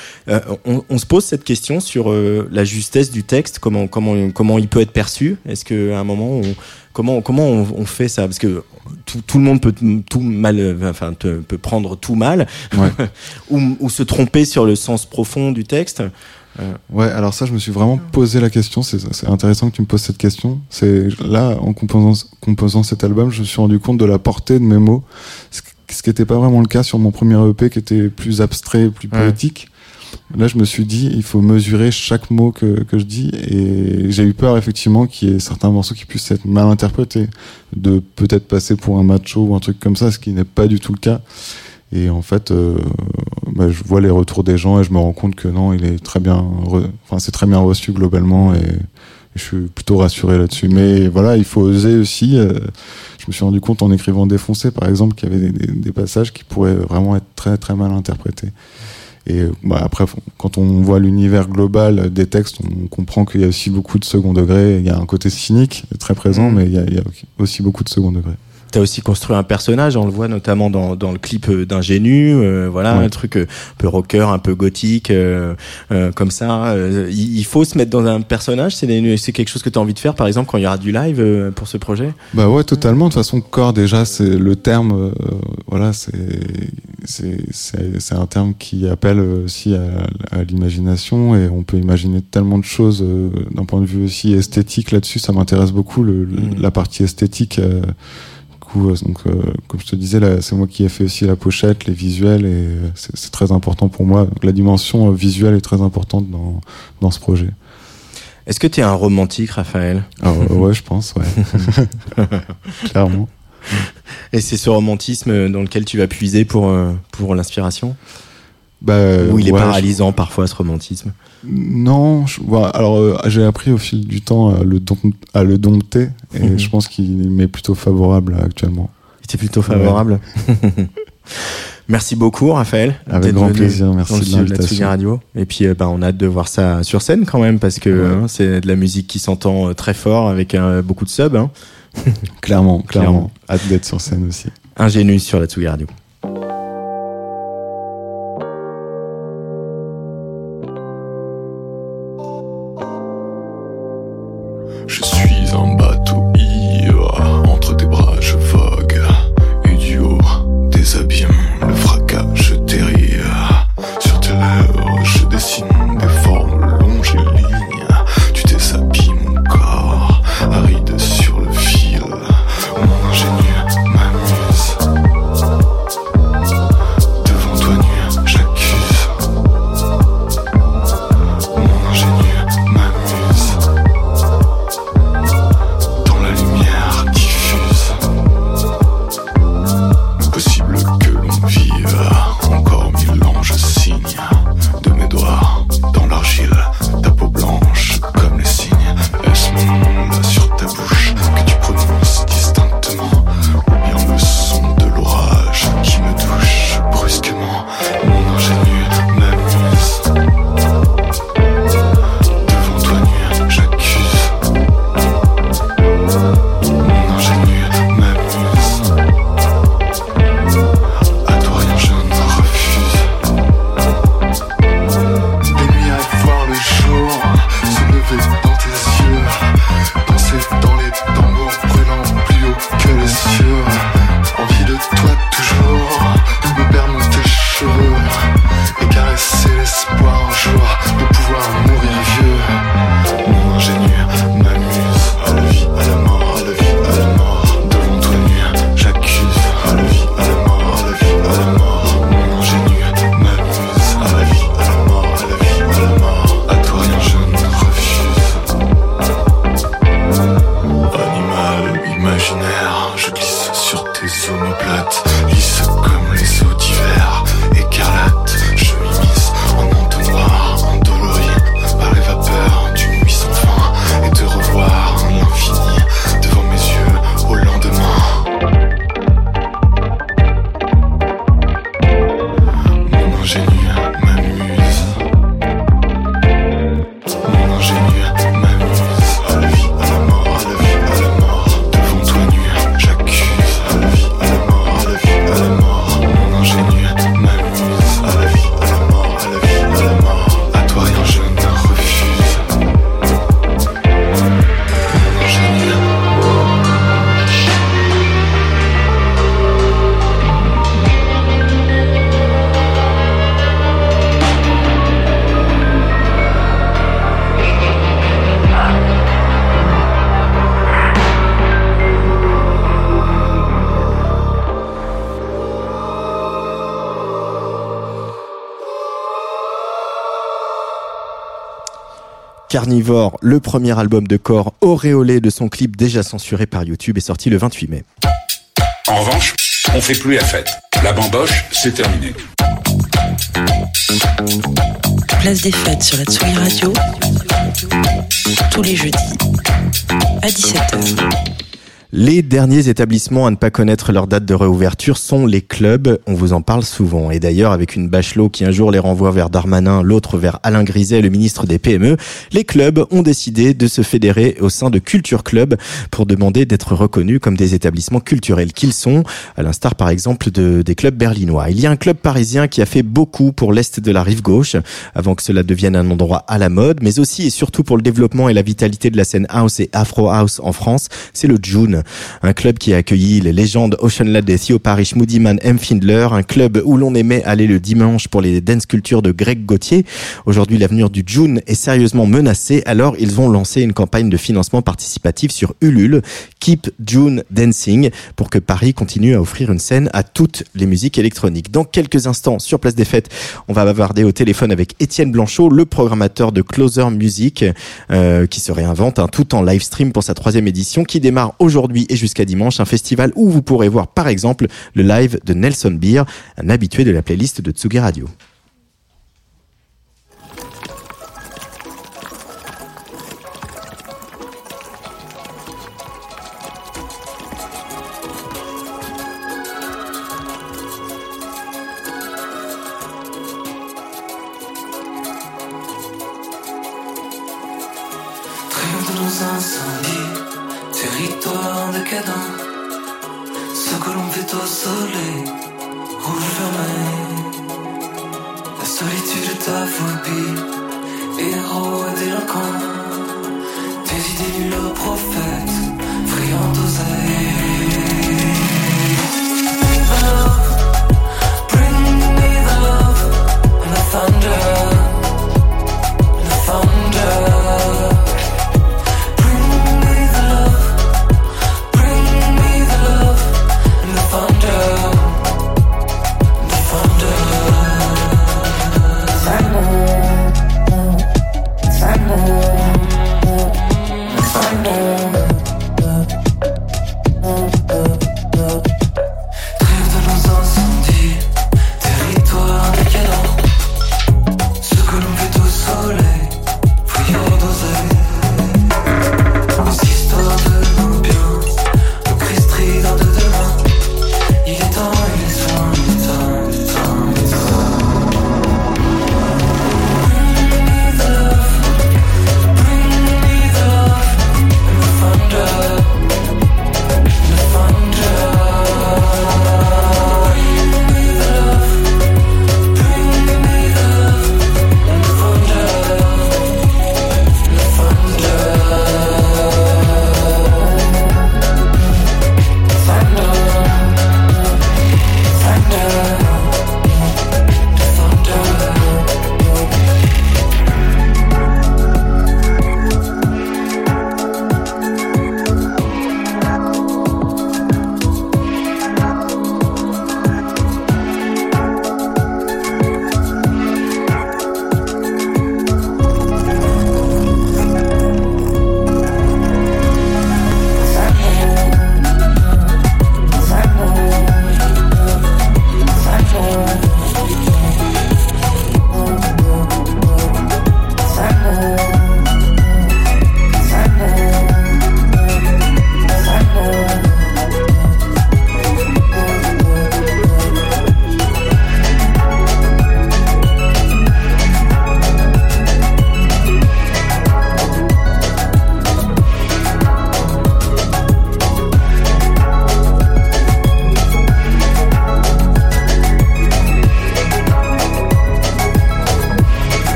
On, se pose cette question sur la justesse du texte, comment il peut être perçu. Est-ce qu'à un moment on, comment comment on, on, fait ça? Parce que tout, tout, le monde peut tout mal, enfin peut prendre tout mal, ouais. ou, ou, se tromper sur le sens profond du texte. Euh. Ouais, alors ça, je me suis vraiment posé la question. C'est intéressant que tu me poses cette question. C'est là, en composant, composant cet album, je me suis rendu compte de la portée de mes mots, ce, qui n'était pas vraiment le cas sur mon premier EP, qui était plus abstrait, plus poétique. Là, je me suis dit, il faut mesurer chaque mot que, que je dis, et j'ai eu peur effectivement qu'il y ait certains morceaux qui puissent être mal interprétés, de peut-être passer pour un macho ou un truc comme ça, ce qui n'est pas du tout le cas. Et en fait, euh, bah, je vois les retours des gens et je me rends compte que non, il est très bien, enfin c'est très bien reçu globalement et, je suis plutôt rassuré là-dessus. Mais voilà, il faut oser aussi. Euh, je me suis rendu compte en écrivant Défoncé, par exemple, qu'il y avait des, des, passages qui pourraient vraiment être très très mal interprétés. Et bah, après, quand on voit l'univers global des textes, on comprend qu'il y a aussi beaucoup de second degré. Il y a un côté cynique très présent, mmh. mais il y, a, il y a aussi beaucoup de second degré. T'as aussi construit un personnage, on le voit notamment dans, dans le clip d'Ingénu, euh, voilà, un truc euh, un peu rocker, un peu gothique, euh, euh comme ça. il faut se mettre dans un personnage, c'est c'est quelque chose que tu as envie de faire, par exemple, quand il y aura du live pour ce projet? Bah ouais, totalement. De toute façon, corps, déjà, c'est le terme, voilà, c'est c'est un terme qui appelle aussi à, à l'imagination et on peut imaginer tellement de choses d'un point de vue aussi esthétique là-dessus. Ça m'intéresse beaucoup, le, mm. la partie esthétique. Euh, donc, euh, comme je te disais, c'est moi qui ai fait aussi la pochette, les visuels, et euh, c'est très important pour moi. Donc, la dimension visuelle est très importante dans, dans ce projet. Est-ce que tu es un romantique, Raphaël? Ah, Ouais, je pense, ouais. Clairement. Et c'est ce romantisme dans lequel tu vas puiser pour, pour l'inspiration? Bah, Ou il est paralysant parfois, ce romantisme? Non, je, alors euh, j'ai appris au fil du temps à le, à le dompter et mhm. je pense qu'il m'est plutôt favorable actuellement. Il est plutôt favorable Merci beaucoup, Raphaël. Avec grand plaisir, merci de l'invitation. Radio. Et puis, euh, bah, on a hâte de voir ça sur scène quand même, parce que hein, c'est de la musique qui s'entend euh, très fort avec beaucoup de subs. Hein. clairement, clairement, Hâte d'être sur scène aussi. Ingénu sur la Tsugi Radio. Je suis Carnivore, le premier album de corps auréolé de son clip déjà censuré par YouTube, est sorti le 28 mai. En revanche, on fait plus la fête. La bamboche, c'est terminé. Place des fêtes sur la Tsugi Radio, tous les jeudis à 17h. Les derniers établissements à ne pas connaître leur date de réouverture sont les clubs. On vous en parle souvent. Et d'ailleurs, avec une Bachelot qui un jour les renvoie vers Darmanin, l'autre vers Alain Griset, le ministre des PME, les clubs ont décidé de se fédérer au sein de Culture Club pour demander d'être reconnus comme des établissements culturels qu'ils sont, à l'instar par exemple de, des clubs berlinois. Il y a un club parisien qui a fait beaucoup pour l'Est de la rive gauche, avant que cela devienne un endroit à la mode, mais aussi et surtout pour le développement et la vitalité de la scène house et afro house en France, c'est le June un club qui a accueilli les légendes Ocean Lad et Theo Parrish, Moody Man, M. Findler, un club où l'on aimait aller le dimanche pour les dance cultures de Greg Gauthier. Aujourd'hui, l'avenir du June est sérieusement menacé, alors ils vont lancer une campagne de financement participatif sur Ulule, Keep June Dancing, pour que Paris continue à offrir une scène à toutes les musiques électroniques. Dans quelques instants, sur Place des Fêtes, on va bavarder au téléphone avec Étienne Blanchot, le programmateur de Closer Music, euh, qui se réinvente, hein, tout en live stream pour sa troisième édition, qui démarre aujourd'hui et jusqu'à dimanche, un festival où vous pourrez voir par exemple le live de Nelson Beer, un habitué de la playlist de Tsugi Radio.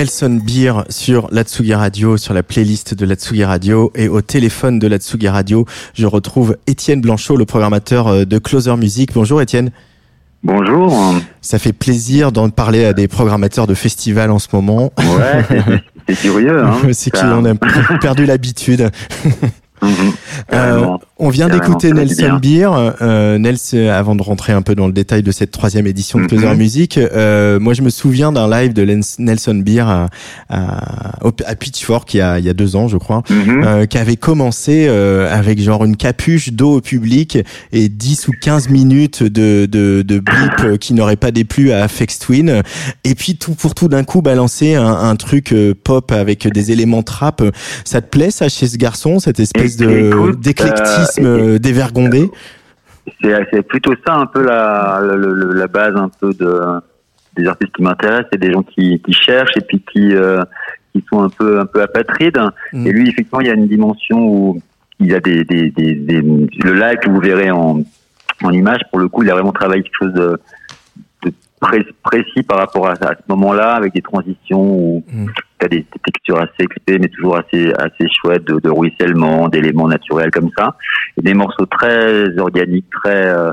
Nelson Beer sur la Tsugi Radio, sur la playlist de la Tsugi Radio et au téléphone de la Tsugi Radio, je retrouve Étienne Blanchot, le programmateur euh, de Closer Music. Bonjour Étienne. Bonjour. Ça fait plaisir d'en parler à des programmateurs de festivals en ce moment. Ouais, c'est- curieux. Hein, C'est qu'on a perdu l'habitude. Mhm. Euh. On vient d'écouter Nelson Beer. Euh, Nels, euh, avant de rentrer un peu dans le détail de cette troisième édition de Mhm. Closer Music, euh, moi je me souviens d'un live de Nelson Beer à, à, à Pitchfork il y, a, il y a deux ans, je crois, Mhm. euh, qui avait commencé euh, avec genre une capuche d'eau au public et 10 ou 15 minutes de, de, de blip euh, qui n'aurait pas déplu à Fex Twin. Et puis tout pour tout d'un coup balancer un, un truc pop avec des éléments trap. Ça te plaît ça chez ce garçon, cette espèce de d'éclectisme euh, dévergondé C'est plutôt ça un peu la, la, la- la base un peu de des artistes qui m'intéressent, c'est des gens qui, qui cherchent et puis qui euh, qui sont un peu un peu apatrides. Mm. Et lui, effectivement, il y a une dimension où il a des, des, des, des le live que vous verrez en en image. Pour le coup, il a vraiment travaillé quelque chose de pré- précis par rapport à, à ce moment-là, avec des transitions où Mm. tu as des, des textures assez clippées, mais toujours assez assez chouettes, de, de ruissellement, d'éléments naturels comme ça, et des morceaux très organiques, très euh,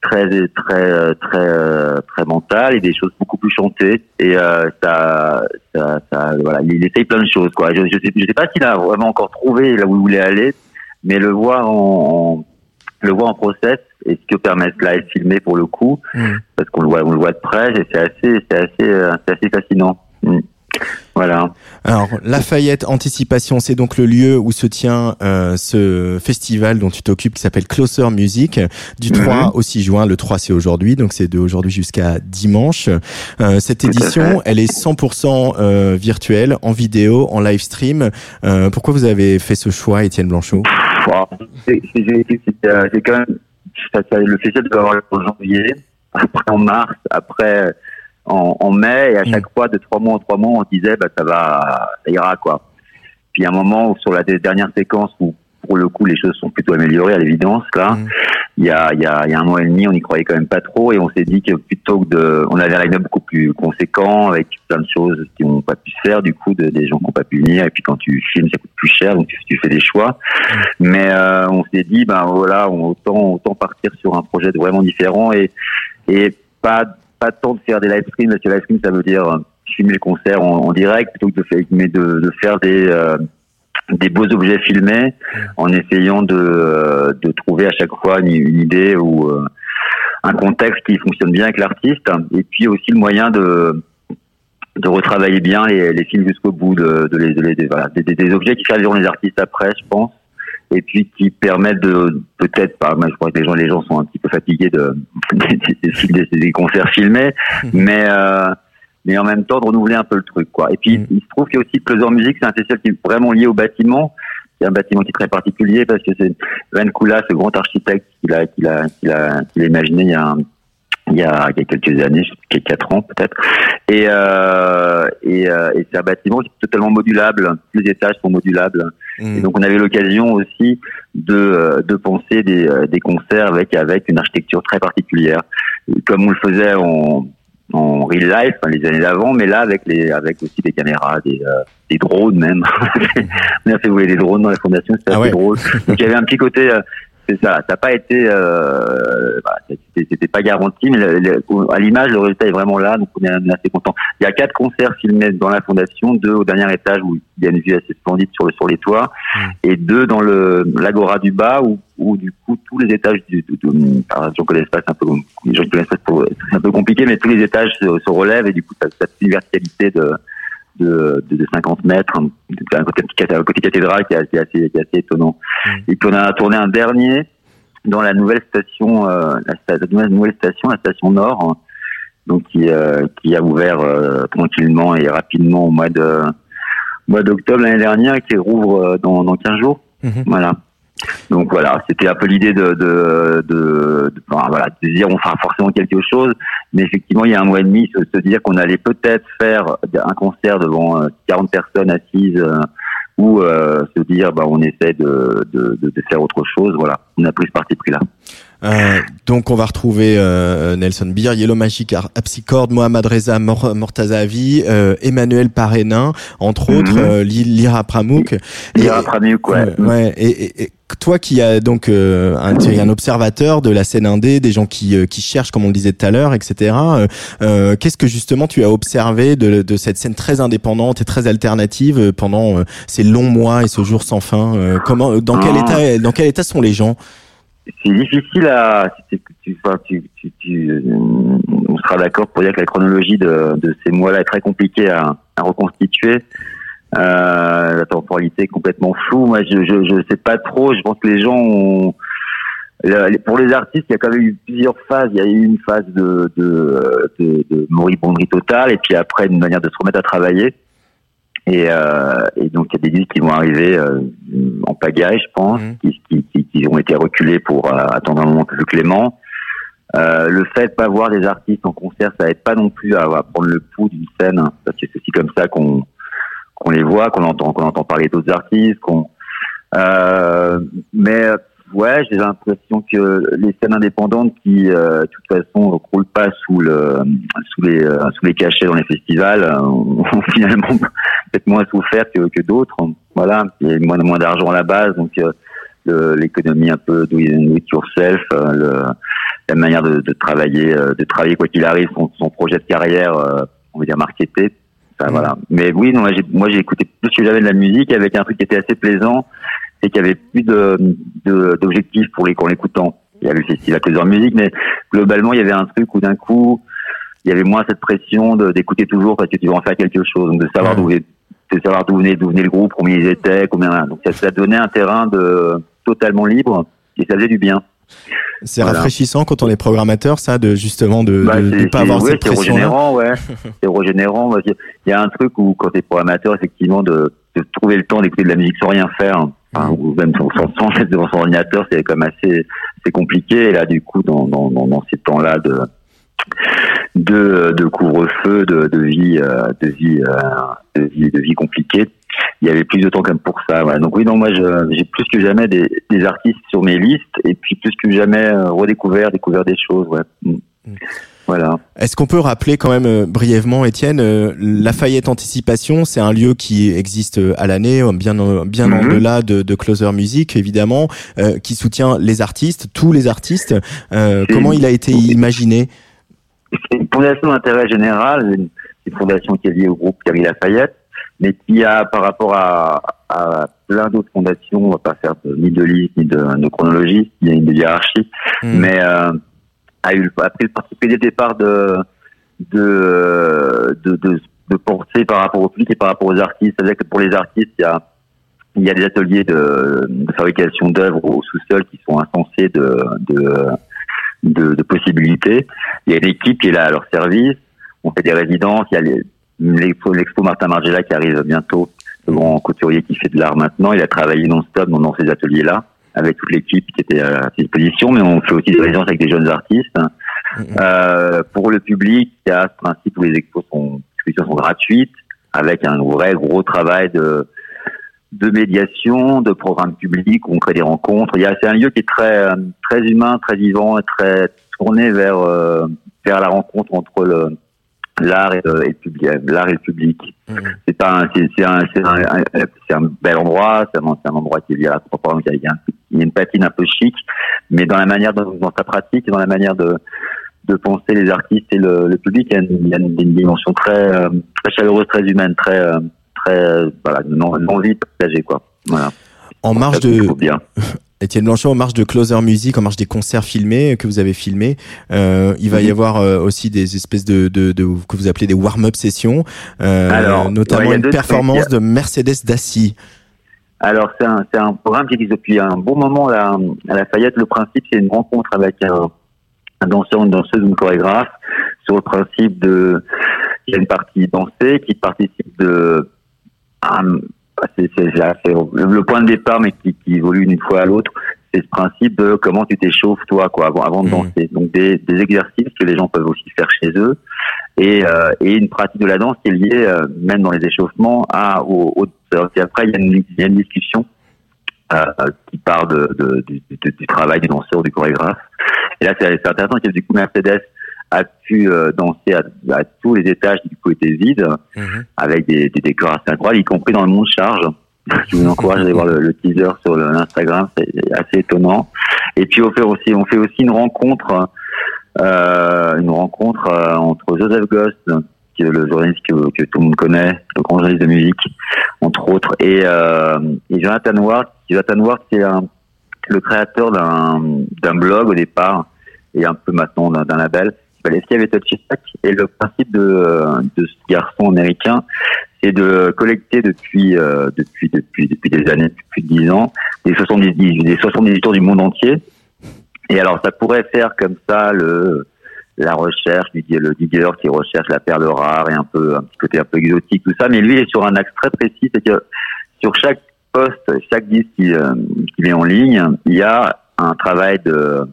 très très euh, très euh, très mental et des choses beaucoup plus chantées. Et euh, ça, ça ça voilà il essaye plein de choses quoi. Je, je sais je sais pas s'il a vraiment encore trouvé là où il voulait aller mais le voir en, en- le voir en process et ce que permet ce live filmé pour le coup Mm. parce qu'on le voit on le voit de près et c'est assez c'est assez euh, c'est assez fascinant Mm. voilà Alors, Lafayette Anticipation, c'est donc le lieu où se tient euh, ce festival dont tu t'occupes qui s'appelle Closer Music du 3 Mhm. au 6 juin. Le 3, c'est aujourd'hui, donc c'est de aujourd'hui jusqu'à dimanche. Euh, cette édition, elle est 100% euh, virtuelle, en vidéo, en live stream. Euh, pourquoi vous avez fait ce choix, Étienne Blanchot? Quand même ça, ça, le festival doit avoir lieu en janvier, après en mars, après en, en mai, et à Mm. chaque fois de trois mois en trois mois, on se disait bah ça va, ça ira quoi. Puis à un moment sur la dernière séquence où pour le coup les choses sont plutôt améliorées à l'évidence là, Mm. il y a il y a il y a un mois et demi, on n'y croyait quand même pas trop et on s'est dit que plutôt que de, on avait un line-up beaucoup plus conséquent avec plein de choses qui n'ont pas pu se faire du coup, de, des gens qui n'ont pas pu venir et puis quand tu filmes ça coûte plus cher donc tu, tu fais des choix. Mais euh, on s'est dit, ben voilà, on, autant autant partir sur un projet vraiment différent et et pas pas tant de faire des live streams parce que live stream ça veut dire euh, filmer le concert en, en direct plutôt que de faire mais de, de faire des euh, des beaux objets filmés en essayant de euh, de trouver à chaque fois une, une idée ou euh, un contexte qui fonctionne bien avec l'artiste. Et puis aussi le moyen de de retravailler bien les, les films jusqu'au bout, de, de les, de les- de- voilà, des, des- objets qui serviront les artistes après, je pense, et puis qui permettent de peut-être pas. Moi, je crois que les gens, les gens sont un petit peu fatigués de des, des, des- des concerts filmés, mais euh, mais en même temps de renouveler un peu le truc, quoi. Et puis il se trouve qu'il y a aussi Closer Music, c'est un festival qui est vraiment lié au bâtiment. C'est un bâtiment qui est très particulier parce que c'est Van Kula, ce grand architecte qui l'a qui l'a qui l'a qui l'a imaginé il y a un- il y a, il y a quelques années, plus, quatre ans peut-être. Et, euh, et, euh, et c'est un bâtiment qui est totalement modulable. Tous les étages sont modulables. Mm. Et donc on avait l'occasion aussi de, euh, de penser des, euh, des concerts avec avec une architecture très particulière, comme on le faisait en, en real life enfin, les années d'avant, mais là avec les avec aussi des caméras, des, euh, des drones même. on a fait voler des drones dans la fondation, c'était Ah assez ouais. drôle. Donc il y avait un petit côté. euh, c'est ça, ça n'a pas été, euh, bah, c'était pas garanti, mais le- le- à l'image, le résultat est vraiment là, donc on est, assez content. Il y a quatre concerts filmés dans la fondation, deux au dernier étage où il y a une vue assez splendide sur, le, sur les toits, et deux dans le l'agora du bas où, où du coup tous les étages du, du, du alors, les gens connaissent pas, c'est un peu, les gens qui connaissent c'est un peu compliqué, mais tous les étages se, se relèvent et du coup ça, ça une verticalité de de, de, de 50 mètres, un un côté, un côté cathédrale qui est assez, qui est assez, étonnant. Et puis on a tourné un dernier dans la nouvelle station, euh, la, la nouvelle- station, la station Nord, hein, donc qui, euh, qui a ouvert euh, tranquillement et rapidement au mois de mois d'octobre l'année dernière et qui rouvre euh, dans, dans 15 jours. Mhm. Voilà. Donc voilà, c'était un peu l'idée de, de, de, de- enfin, voilà, de dire on fera forcément quelque chose, mais effectivement il y a un mois et demi se, se dire qu'on allait peut-être faire un concert devant euh, 40 personnes assises euh, ou euh, se dire bah on essaie de, de, de, de faire autre chose. Voilà, on a pris ce parti pris là. Euh, donc on va retrouver euh, Nelson Beer, Yellow Magic Harpsichord, Mohamed Reza Mor Mortazavi, euh, Emmanuel Parénin, entre Mhm. autres, euh, Li- Lira Pramouk. Lira Pramouk, ouais. ouais, et, et- et toi qui as donc euh, un, un observateur de la scène indé, des gens qui, euh, qui cherchent, comme on le disait tout à l'heure, etc. euh, euh, Qu'est-ce que justement tu as observé de, de cette scène très indépendante et très alternative euh, pendant euh, ces longs mois et ce jour sans fin euh, Comment, dans quel Ah. état, dans quel état sont les gens? C'est difficile à. Tu, tu, tu, tu- on sera d'accord pour dire que la chronologie de, de ces mois-là est très compliquée à, à reconstituer. Euh, la temporalité est complètement floue. Moi, je, je, je sais pas trop. Je pense que les gens ont. les- Pour les artistes, il y a quand même eu plusieurs phases. Il y a eu une phase de, de, de, de moribonderie totale, et puis après une manière de se remettre à travailler. Et, euh, et donc il y a des disques qui vont arriver euh, en pagaille, je pense, qui, qui, qui, qui ont été reculés pour euh, attendre un moment plus clément. Euh, le fait de pas voir des artistes en concert, ça aide pas non plus à, à prendre le pouls d'une scène, hein, parce que c'est aussi comme ça qu'on qu'on les voit, qu'on entend qu'on entend parler d'autres artistes, qu'on euh, mais ouais, j'ai l'impression que les scènes indépendantes qui, euh, de toute façon, ne croulent pas sous le sous les euh, sous les cachets dans les festivals, euh, ont finalement peut-être moins souffert que, que d'autres. Voilà, il y a moins moins d'argent à la base, donc euh, l'économie un peu do it yourself, euh, le, la manière de, de travailler, de travailler quoi qu'il arrive, son, son projet de carrière, on va dire marketé. Enfin, voilà. Mais oui, non, moi j'ai écouté plus que jamais de la musique avec un truc qui était assez plaisant, c'est qu'il y avait plus de de- d'objectifs pour les en l'écoutant. Il y avait le festival plusieurs musiques, mais globalement il y avait un truc où d'un coup il y avait moins cette pression de- d'écouter toujours parce que tu veux en faire quelque chose, donc de savoir d'où de savoir d'où venait, d'où venait le groupe, combien ils étaient, combien. Donc ça, ça donnait un terrain de totalement libre et ça faisait du bien. C'est Voilà. rafraîchissant quand on est programmateur, ça, de justement de Bah, de c'est pas c'est- avoir ouais, cette c'est pression. régénérant, ouais. c'est régénérant. Il y a un truc où, quand t'es programmateur, effectivement, de, de trouver le temps d'écouter de la musique sans rien faire, enfin, ou même sans, sans, sans être devant son ordinateur, c'est quand même assez, c'est compliqué. Et là, du coup, dans, dans, dans, dans ces temps-là de, de, de couvre-feu, de, de vie, euh, de vie, euh, de vie, de vie compliquée. Il y avait plus de temps comme pour ça. Voilà. Donc oui, non, moi, je- j'ai plus que jamais des, des artistes sur mes listes et puis plus que jamais euh, redécouvert, découvert des choses. Ouais. Mm. Voilà. Est-ce qu'on peut rappeler quand même euh, brièvement, Étienne, euh, Lafayette Anticipation, c'est un lieu qui existe euh, à l'année, bien bien Mhm. au-delà de, de Closer Music, évidemment, euh, qui soutient les artistes, tous les artistes. Euh, comment il a été imaginé? C'est une fondation d'intérêt général, une, une fondation qui est liée au groupe Gary Lafayette, mais qui a, par rapport à, à plein d'autres fondations, on va pas faire de- ni de liste, ni de, de chronologie, il y a une hiérarchie, mais euh, a eu a pris le parti pris des départs de de, de, de, de penser par rapport au public et par rapport aux artistes. C'est-à-dire que pour les artistes, il y a il y a des ateliers de, de fabrication d'œuvres au sous-sol qui sont insensés de, de, de, de possibilités. Il y a une équipe qui est là à leur service. On fait des résidences. Il y a les- l'expo, Martin Margiela qui arrive bientôt, le grand couturier qui fait de l'art maintenant. Il a travaillé non-stop dans, dans ces ateliers-là avec toute l'équipe qui était à disposition, mais on fait aussi des résidences avec des jeunes artistes. Euh, pour le public, il y a ce principe où les expos sont, sont gratuites, avec un vrai gros travail de, de médiation, de programmes publics où on crée des rencontres. Il y a, c'est un lieu qui est très, euh, très humain, très vivant et très tourné vers, euh, vers la rencontre entre le, l'art et le, et le public, l'art et le public. Un- c'est, un, c'est un, un- un bel endroit, c'est un, endroit qui est lié à la propre, donc il y a, il y a une patine un peu chic, mais dans la manière, dans, dans sa pratique dans la manière de, de penser les artistes et le, le public, il y a une, il y a une, dimension très, euh, très chaleureuse, très humaine, très, euh, très, euh, voilà, une envie de partager, quoi. Voilà. En marge de bien. Étienne Blanchot, en marge de Closer Music, en marge des concerts filmés que vous avez filmés, euh, il va y Mhm. avoir euh, aussi des espèces de, de, de que vous appelez des warm-up sessions, euh, Alors, notamment ouais, une trucs. performance a- de Mercedes Daci. Alors c'est un, programme qui existe depuis un bon moment là, à Lafayette. Le principe c'est une rencontre avec un, un danseur, une danseuse, une chorégraphe sur le principe de il y a une partie dansée qui participe de c'est c'est le, point de départ mais qui, qui évolue d'une fois à l'autre. C'est ce principe de comment tu t'échauffes toi quoi avant, avant de danser. Donc des, des exercices que les gens peuvent aussi faire chez eux et, euh, et une pratique de la danse qui est liée euh, même dans les échauffements à au, au et après il y a une, il y a une discussion euh, qui part de, de- du, du- du travail du danseur, du chorégraphe. Et là, c'est intéressant que du coup Mercedes a pu euh, danser à, à tous les étages qui du coup étaient vides, avec des, des décors assez incroyables, y compris dans le monde charge. Je vous encourage à aller voir le, le teaser sur l'Instagram, c'est assez étonnant. Et puis on fait aussi, on fait aussi une rencontre, euh, une rencontre euh, entre Joseph Ghost, qui est le journaliste que, que tout le monde connaît, le grand journaliste de musique, entre autres, et, euh, et Jonathan Ward. Jonathan Ward, c'est le créateur d'un d'un blog au départ et un peu maintenant d'un label Sack. Et le principe de, ce garçon américain, c'est de collecter depuis, euh, depuis, depuis, depuis des années, depuis plus de 10 ans, des 70, des 70 tours du monde entier. Et alors, ça pourrait faire comme ça le, la recherche, du- le digger qui recherche la perle rare et un peu, un petit côté un peu exotique, tout ça. Mais lui, il est sur un axe très précis, c'est que sur chaque poste, chaque disque qui, euh, met en ligne, il y a un travail de,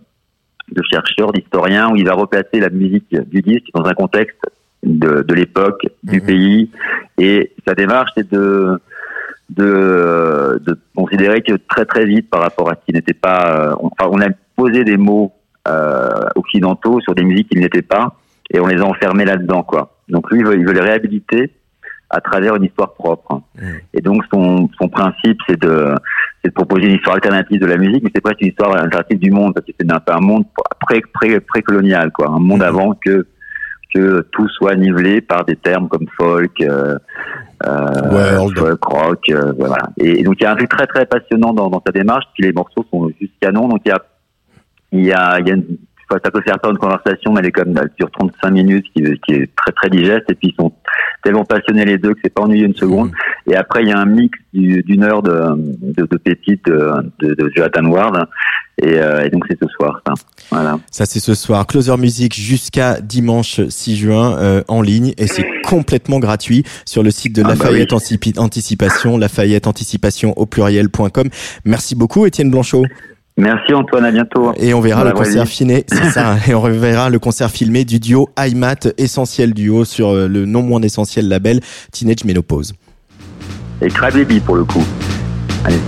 de chercheur, d'historien, où il va replacer la musique du disque dans un contexte de, de l'époque, du pays. Et sa démarche, c'est de, de, de considérer que très très vite, par rapport à ce qui n'était pas... euh, on, enfin, on a posé des mots euh, occidentaux sur des musiques qui n'étaient pas, et on les a enfermés là-dedans, quoi. Donc lui, il veut, il veut les réhabiliter à travers une histoire propre. Et donc son, son principe, c'est de, c'est de proposer une histoire alternative de la musique, mais c'est presque une histoire alternative du monde, parce que c'est un monde pré, pré, pré-colonial, quoi, un monde avant que que tout soit nivelé par des termes comme folk, euh, euh, folk, rock, euh, voilà. Et, et donc il y a un truc très très passionnant dans, dans sa démarche, puis les morceaux sont juste canons, donc il y a il y a, il y a une, ça peut faire peur une conversation, mais elle est comme elle dure 35 minutes, qui, qui est très très digeste, et puis ils sont tellement passionnés les deux que c'est pas ennuyeux une seconde. Et après il y a un mix du- d'une heure de, de, de pépites de, de, de Jonathan Ward, et, euh, et donc c'est ce soir, ça. Voilà. Ça c'est ce soir. Closer Music jusqu'à dimanche 6 juin euh, en ligne et c'est complètement gratuit sur le site de Ah bah Lafayette Antici- Anticipation, Lafayette Anticipation au pluriel.com. Merci beaucoup Étienne Blanchot. Merci Antoine, à bientôt. Et on verra le concert filmé, c'est ça, et on reverra le concert filmé du duo iMat, essentiel duo sur euh, le non moins essentiel label Teenage Menopause. Et Cry Baby pour le coup. Allez.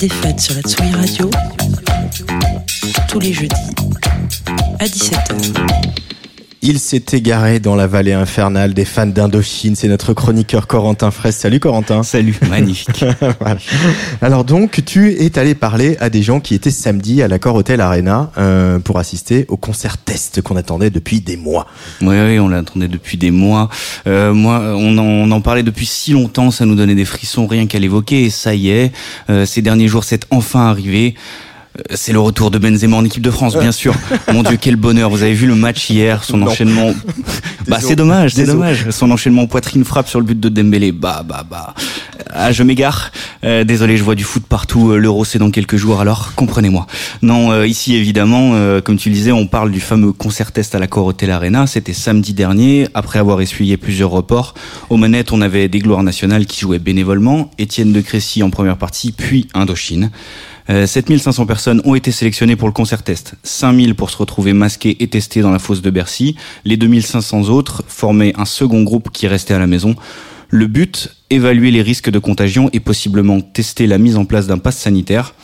Des fêtes sur la Tsugi Radio, tous les jeudis Il s'est égaré dans la vallée infernale des fans d'Indochine. C'est notre chroniqueur Corentin Fraisse. Salut Corentin. Salut, magnifique. Voilà. Alors donc, tu es allé parler à des gens qui étaient samedi à l'accord Hotel Arena euh, pour assister au concert test qu'on attendait depuis des mois. Oui, oui, on l'attendait depuis des mois. Euh, moi, on en, on en parlait depuis si longtemps, ça nous donnait des frissons rien qu'à l'évoquer. Et ça y est, euh, ces derniers jours, c'est enfin arrivé. Euh, C'est le retour de Benzema en équipe de France, bien sûr. Mon Dieu, quel bonheur. Vous avez vu le match hier, son Non. enchaînement. bah, c'est dommage, c'est dommage. Son enchaînement poitrine frappe sur le but de Dembélé. Bah, bah, bah. Ah, je m'égare. Euh, désolé, je vois du foot partout. Euh, L'euro, c'est dans quelques jours, alors comprenez-moi. Non, euh, ici, évidemment, euh, comme tu le disais, on parle du fameux concert test à la Hotel Arena. C'était samedi dernier, après avoir essuyé plusieurs reports. Aux manettes, on avait des gloires nationales qui jouaient bénévolement. Étienne de Crécy en première partie, puis Indochine. Euh, 7500 personnes ont été sélectionnées pour le concert test. 5000 pour se retrouver masqués et testés dans la fosse de Bercy. Les 2500 autres formaient un second groupe qui restait à la maison. Le but, évaluer les risques de contagion et possiblement tester la mise en place d'un pass sanitaire.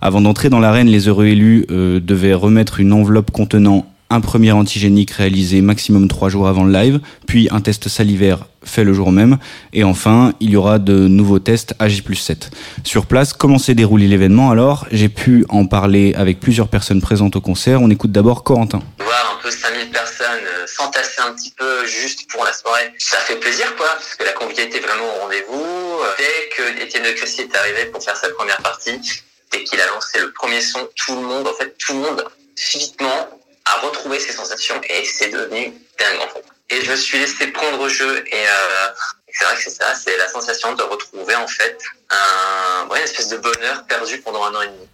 Avant d'entrer dans l'arène, les heureux élus euh, devaient remettre une enveloppe contenant un premier antigénique réalisé maximum trois jours avant le live, puis un test salivaire fait le jour même, et enfin, il y aura de nouveaux tests à J 7. Sur place, comment s'est déroulé l'événement alors? J'ai pu en parler avec plusieurs personnes présentes au concert. On écoute d'abord Corentin. voir un peu 5000 personnes euh, s'entasser un petit peu juste pour la soirée, ça fait plaisir quoi, parce que la convivialité est vraiment au rendez-vous. Euh, Dès que Étienne de Crécy est arrivé pour faire sa première partie, dès qu'il a lancé le premier son, tout le monde, en fait, tout le monde, subitement, a retrouvé ses sensations et c'est devenu dingue en fait. Et je me suis laissé prendre au jeu et euh, c'est vrai que c'est ça, c'est la sensation de retrouver en fait un, une espèce de bonheur perdu pendant un an et demi.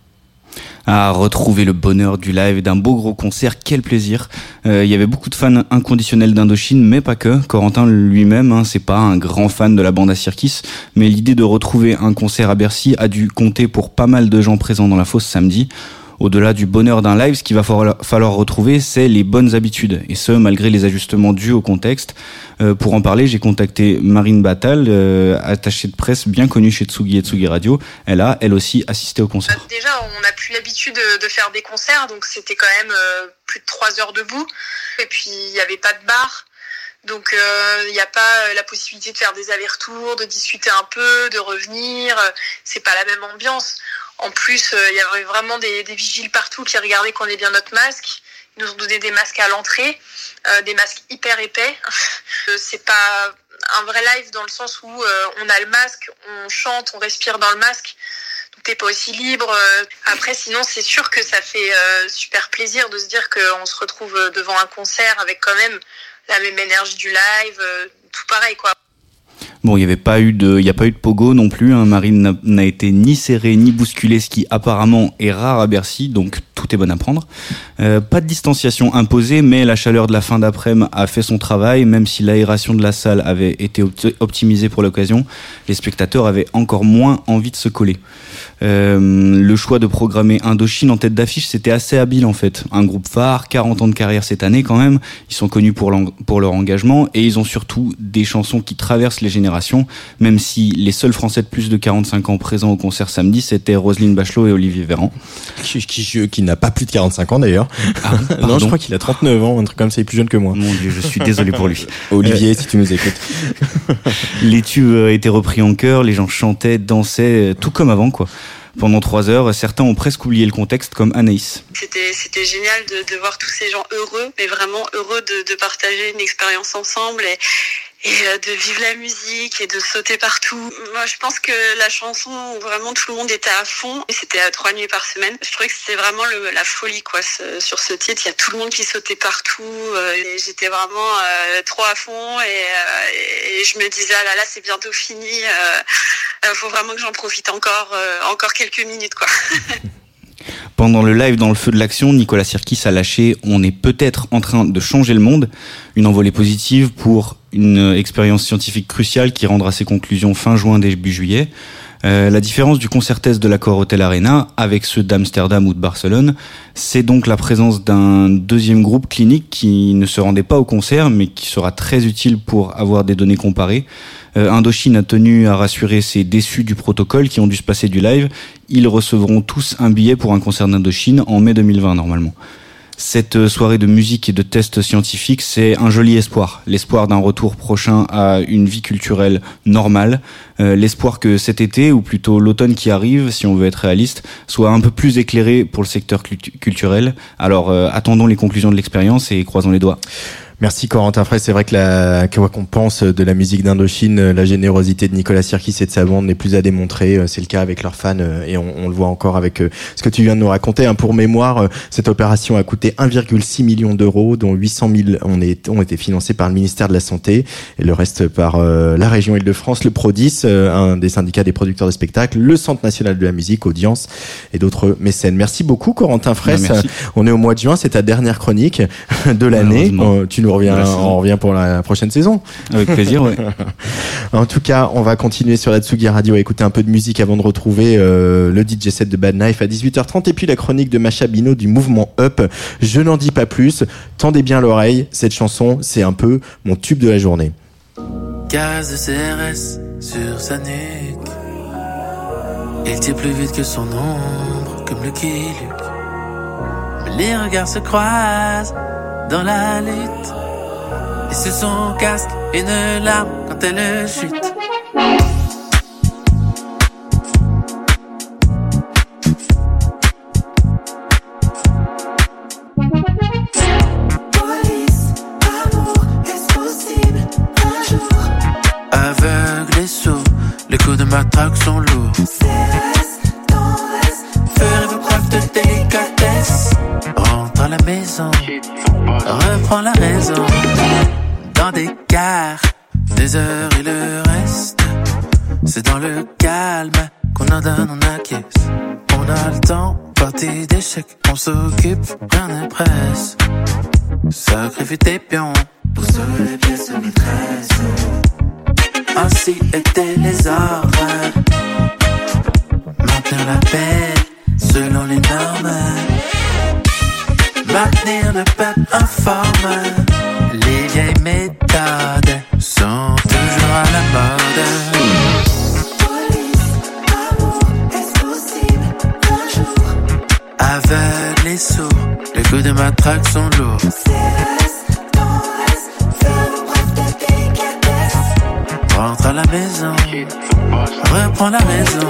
à retrouver le bonheur du live d'un beau gros concert. Quel plaisir. Euh, Il y avait beaucoup de fans inconditionnels d'Indochine, mais pas que. Corentin lui-même, hein, c'est pas un grand fan de la bande à Circus, mais l'idée de retrouver un concert à Bercy a dû compter pour pas mal de gens présents dans la fosse samedi. Au-delà du bonheur d'un live, ce qu'il va falloir retrouver, c'est les bonnes habitudes, et ce, malgré les ajustements dus au contexte. Euh, pour en parler, j'ai contacté Marine Battal, euh, attachée de presse bien connue chez Tsugi et Tsugi Radio. Elle a, elle aussi, assisté au concert. Déjà, on n'a plus l'habitude de, faire des concerts, donc c'était quand même euh, plus de trois heures debout. Et puis, il n'y avait pas de bar. Donc, euh, il n'y a pas euh, la possibilité de faire des allers-retours, de discuter un peu, de revenir. Euh, C'est pas la même ambiance. En plus, euh, il y avait vraiment des, vigiles partout qui regardaient qu'on ait bien notre masque. Ils nous ont donné des masques à l'entrée, euh, des masques hyper épais. Euh, C'est pas un vrai live dans le sens où on a le masque, on chante, on respire dans le masque. Donc t'es pas aussi libre. Après, sinon, c'est sûr que ça fait super plaisir de se dire qu'on se retrouve devant un concert avec quand même la même énergie du live, tout pareil quoi. Bon, il n'y avait pas eu de, il a pas eu de pogo non plus. Hein. Marine n'a- été ni serrée ni bousculée, ce qui apparemment est rare à Bercy, donc tout est bon à prendre. Euh, pas de distanciation imposée, mais la chaleur de la fin d'après-midi a fait son travail. Même si l'aération de la salle avait été opti- optimisée pour l'occasion, les spectateurs avaient encore moins envie de se coller. Euh, le choix de programmer Indochine en tête d'affiche, c'était assez habile en fait. Un groupe phare, 40 ans de carrière cette année quand même. Ils sont connus pour, pour leur engagement et ils ont surtout des chansons qui traversent les générations, même si les seuls Français de plus de 45 ans présents au concert samedi, c'était Roselyne Bachelot et Olivier Véran. Qui, qui, qui n'a pas plus de 45 ans d'ailleurs. non, je crois qu'il a 39 ans, un truc comme ça, il est plus jeune que moi. Mon dieu, je suis désolé pour lui. Olivier, si tu nous écoutes. Les tubes euh, étaient repris en chœur, les gens chantaient, dansaient, euh, tout comme avant quoi. Pendant trois heures, certains ont presque oublié le contexte, comme Anaïs. C'était c'était génial de, de voir tous ces gens heureux, mais vraiment heureux de, de partager une expérience ensemble et, et euh, de vivre la musique et de sauter partout. Moi, je pense que la chanson, vraiment tout le monde était à fond. C'était à trois nuits par semaine. Je trouvais que c'était vraiment la folie quoi sur ce titre. Il y a tout le monde qui sautait partout. euh, J'étais vraiment euh, trop à fond et, je me disais ah là là c'est bientôt fini. Il faut vraiment que j'en profite encore encore quelques minutes quoi. Pendant le live dans le feu de l'action, Nicolas Sirkis a lâché On est peut-être en train de changer le monde, une envolée positive pour une expérience scientifique cruciale qui rendra ses conclusions fin juin, début juillet. Euh, la différence du concertès de l'accord Hotel Arena avec ceux d'Amsterdam ou de Barcelone, c'est donc la présence d'un deuxième groupe clinique qui ne se rendait pas au concert, mais qui sera très utile pour avoir des données comparées. Euh, Indochine a tenu à rassurer ses déçus du protocole qui ont dû se passer du live. Ils recevront tous un billet pour un concert d'Indochine en mai 2020 normalement. Cette euh, soirée de musique et de tests scientifiques, c'est un joli espoir. L'espoir d'un retour prochain à une vie culturelle normale. Euh, L'espoir que cet été, ou plutôt l'automne qui arrive, si on veut être réaliste, soit un peu plus éclairé pour le secteur cultu- culturel. Alors euh, attendons les conclusions de l'expérience et croisons les doigts. Merci Corentin Frey. C'est vrai que la quoi qu'on pense de la musique d'Indochine, la générosité de Nicolas Sirkis et de sa bande n'est plus à démontrer. C'est le cas avec leurs fans euh, et on, on le voit encore avec euh, ce que tu viens de nous raconter. hein. Pour mémoire, euh, cette opération a coûté 1,6 million d'euros, dont 800 000 ont, est- ont été financés par le ministère de la Santé et le reste par euh, la région Île-de-France, le Prodis, euh, un des syndicats des producteurs de spectacles, le Centre national de la musique, Audience et d'autres mécènes. Merci beaucoup Corentin Fraisse. Ben, merci. On est au mois de juin, c'est ta dernière chronique de l'année. Euh, Tu nous on revient pour la prochaine saison. Avec plaisir, ouais. en tout cas, on va continuer sur la Tsugi Radio à écouter un peu de musique avant de retrouver euh, le DJ set de Bad Knife à 18h30 et puis la chronique de Macha Bino du mouvement Up. Je n'en dis pas plus. Tendez bien l'oreille. Cette chanson, c'est un peu mon tube de la journée. Gaz de CRS sur sa nuque. Il tire plus vite que son ombre, comme le Luke. Mais les regards se croisent dans la lutte. Et c'est son casque, une larme quand elle chute. Reprends la raison. Dans des cars, des heures et le reste. C'est dans le calme qu'on en donne, on acquiesce. On a le temps, partie d'échecs, on s'occupe, rien ne presse. Sacrifie tes pions pour sauver pièces maîtresse. Ainsi étaient les ordres. Maintenir la paix selon les normes. Maintenir le peuple informe. Les vieilles méthodes sont toujours à la mode. Aveugle et sourd, les coups de matraque sont lourds. Preuves de délicatesse Rentre à la maison, reprends la raison.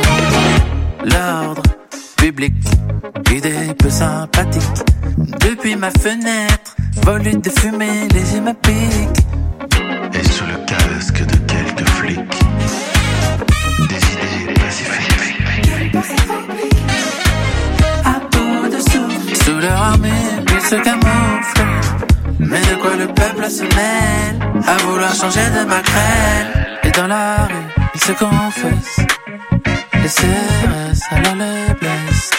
L'ordre public, idée peu sympathique. Depuis ma fenêtre, volute de fumée, léger ma pique. Et sous le casque de quelques flics, des idées pacifiques. À bout de souffle, sous leur armée, ils se camouflent. Mais de quoi le peuple se mêle? À vouloir changer de maquerelle. Et dans la rue, ils se confessent. Les CRS, alors les blessent.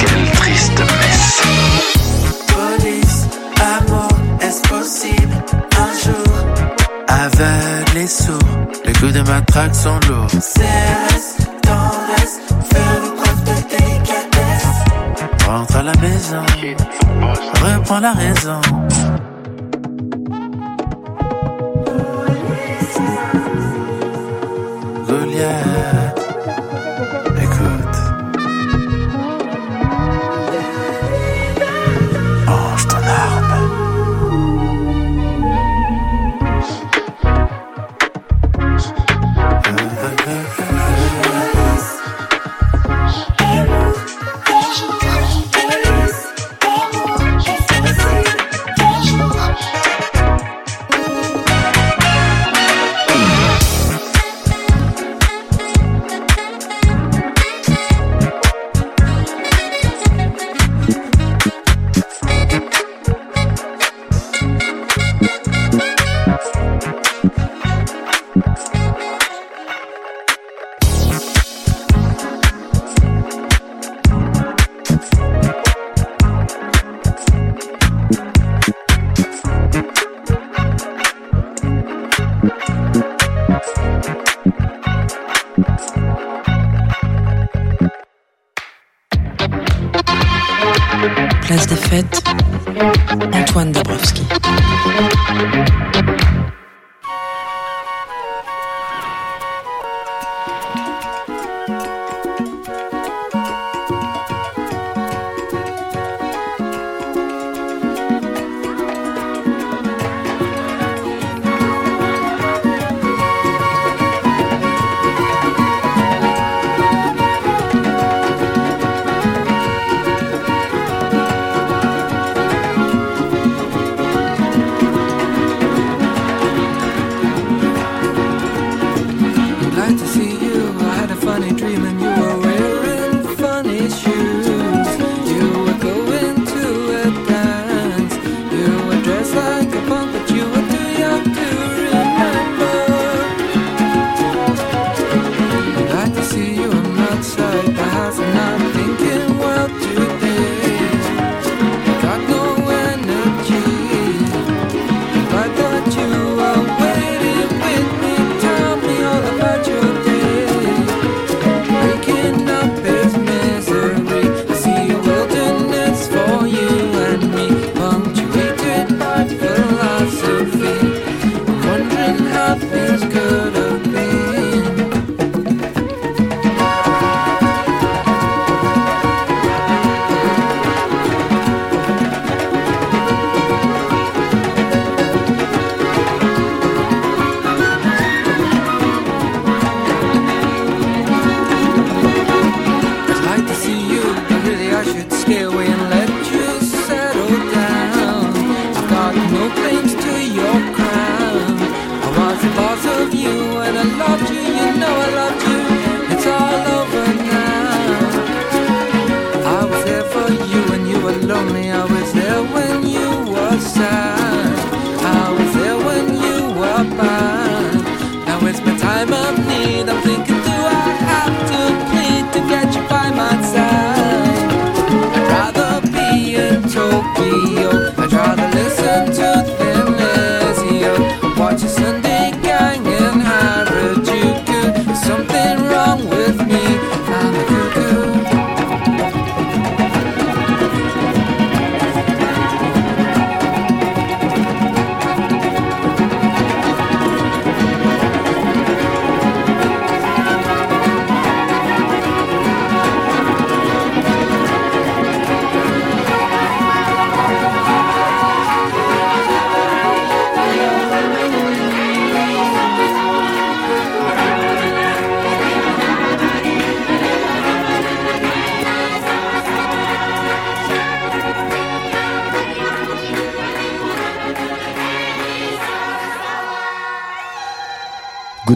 Quelle triste messe. Police, amour, est-ce possible un jour? Aveugle et sourd, les coups de matraque sont lourds. CRS, tendresse, fais vos preuves de délicatesse Rentre à la maison, reprends la raison. Goliath,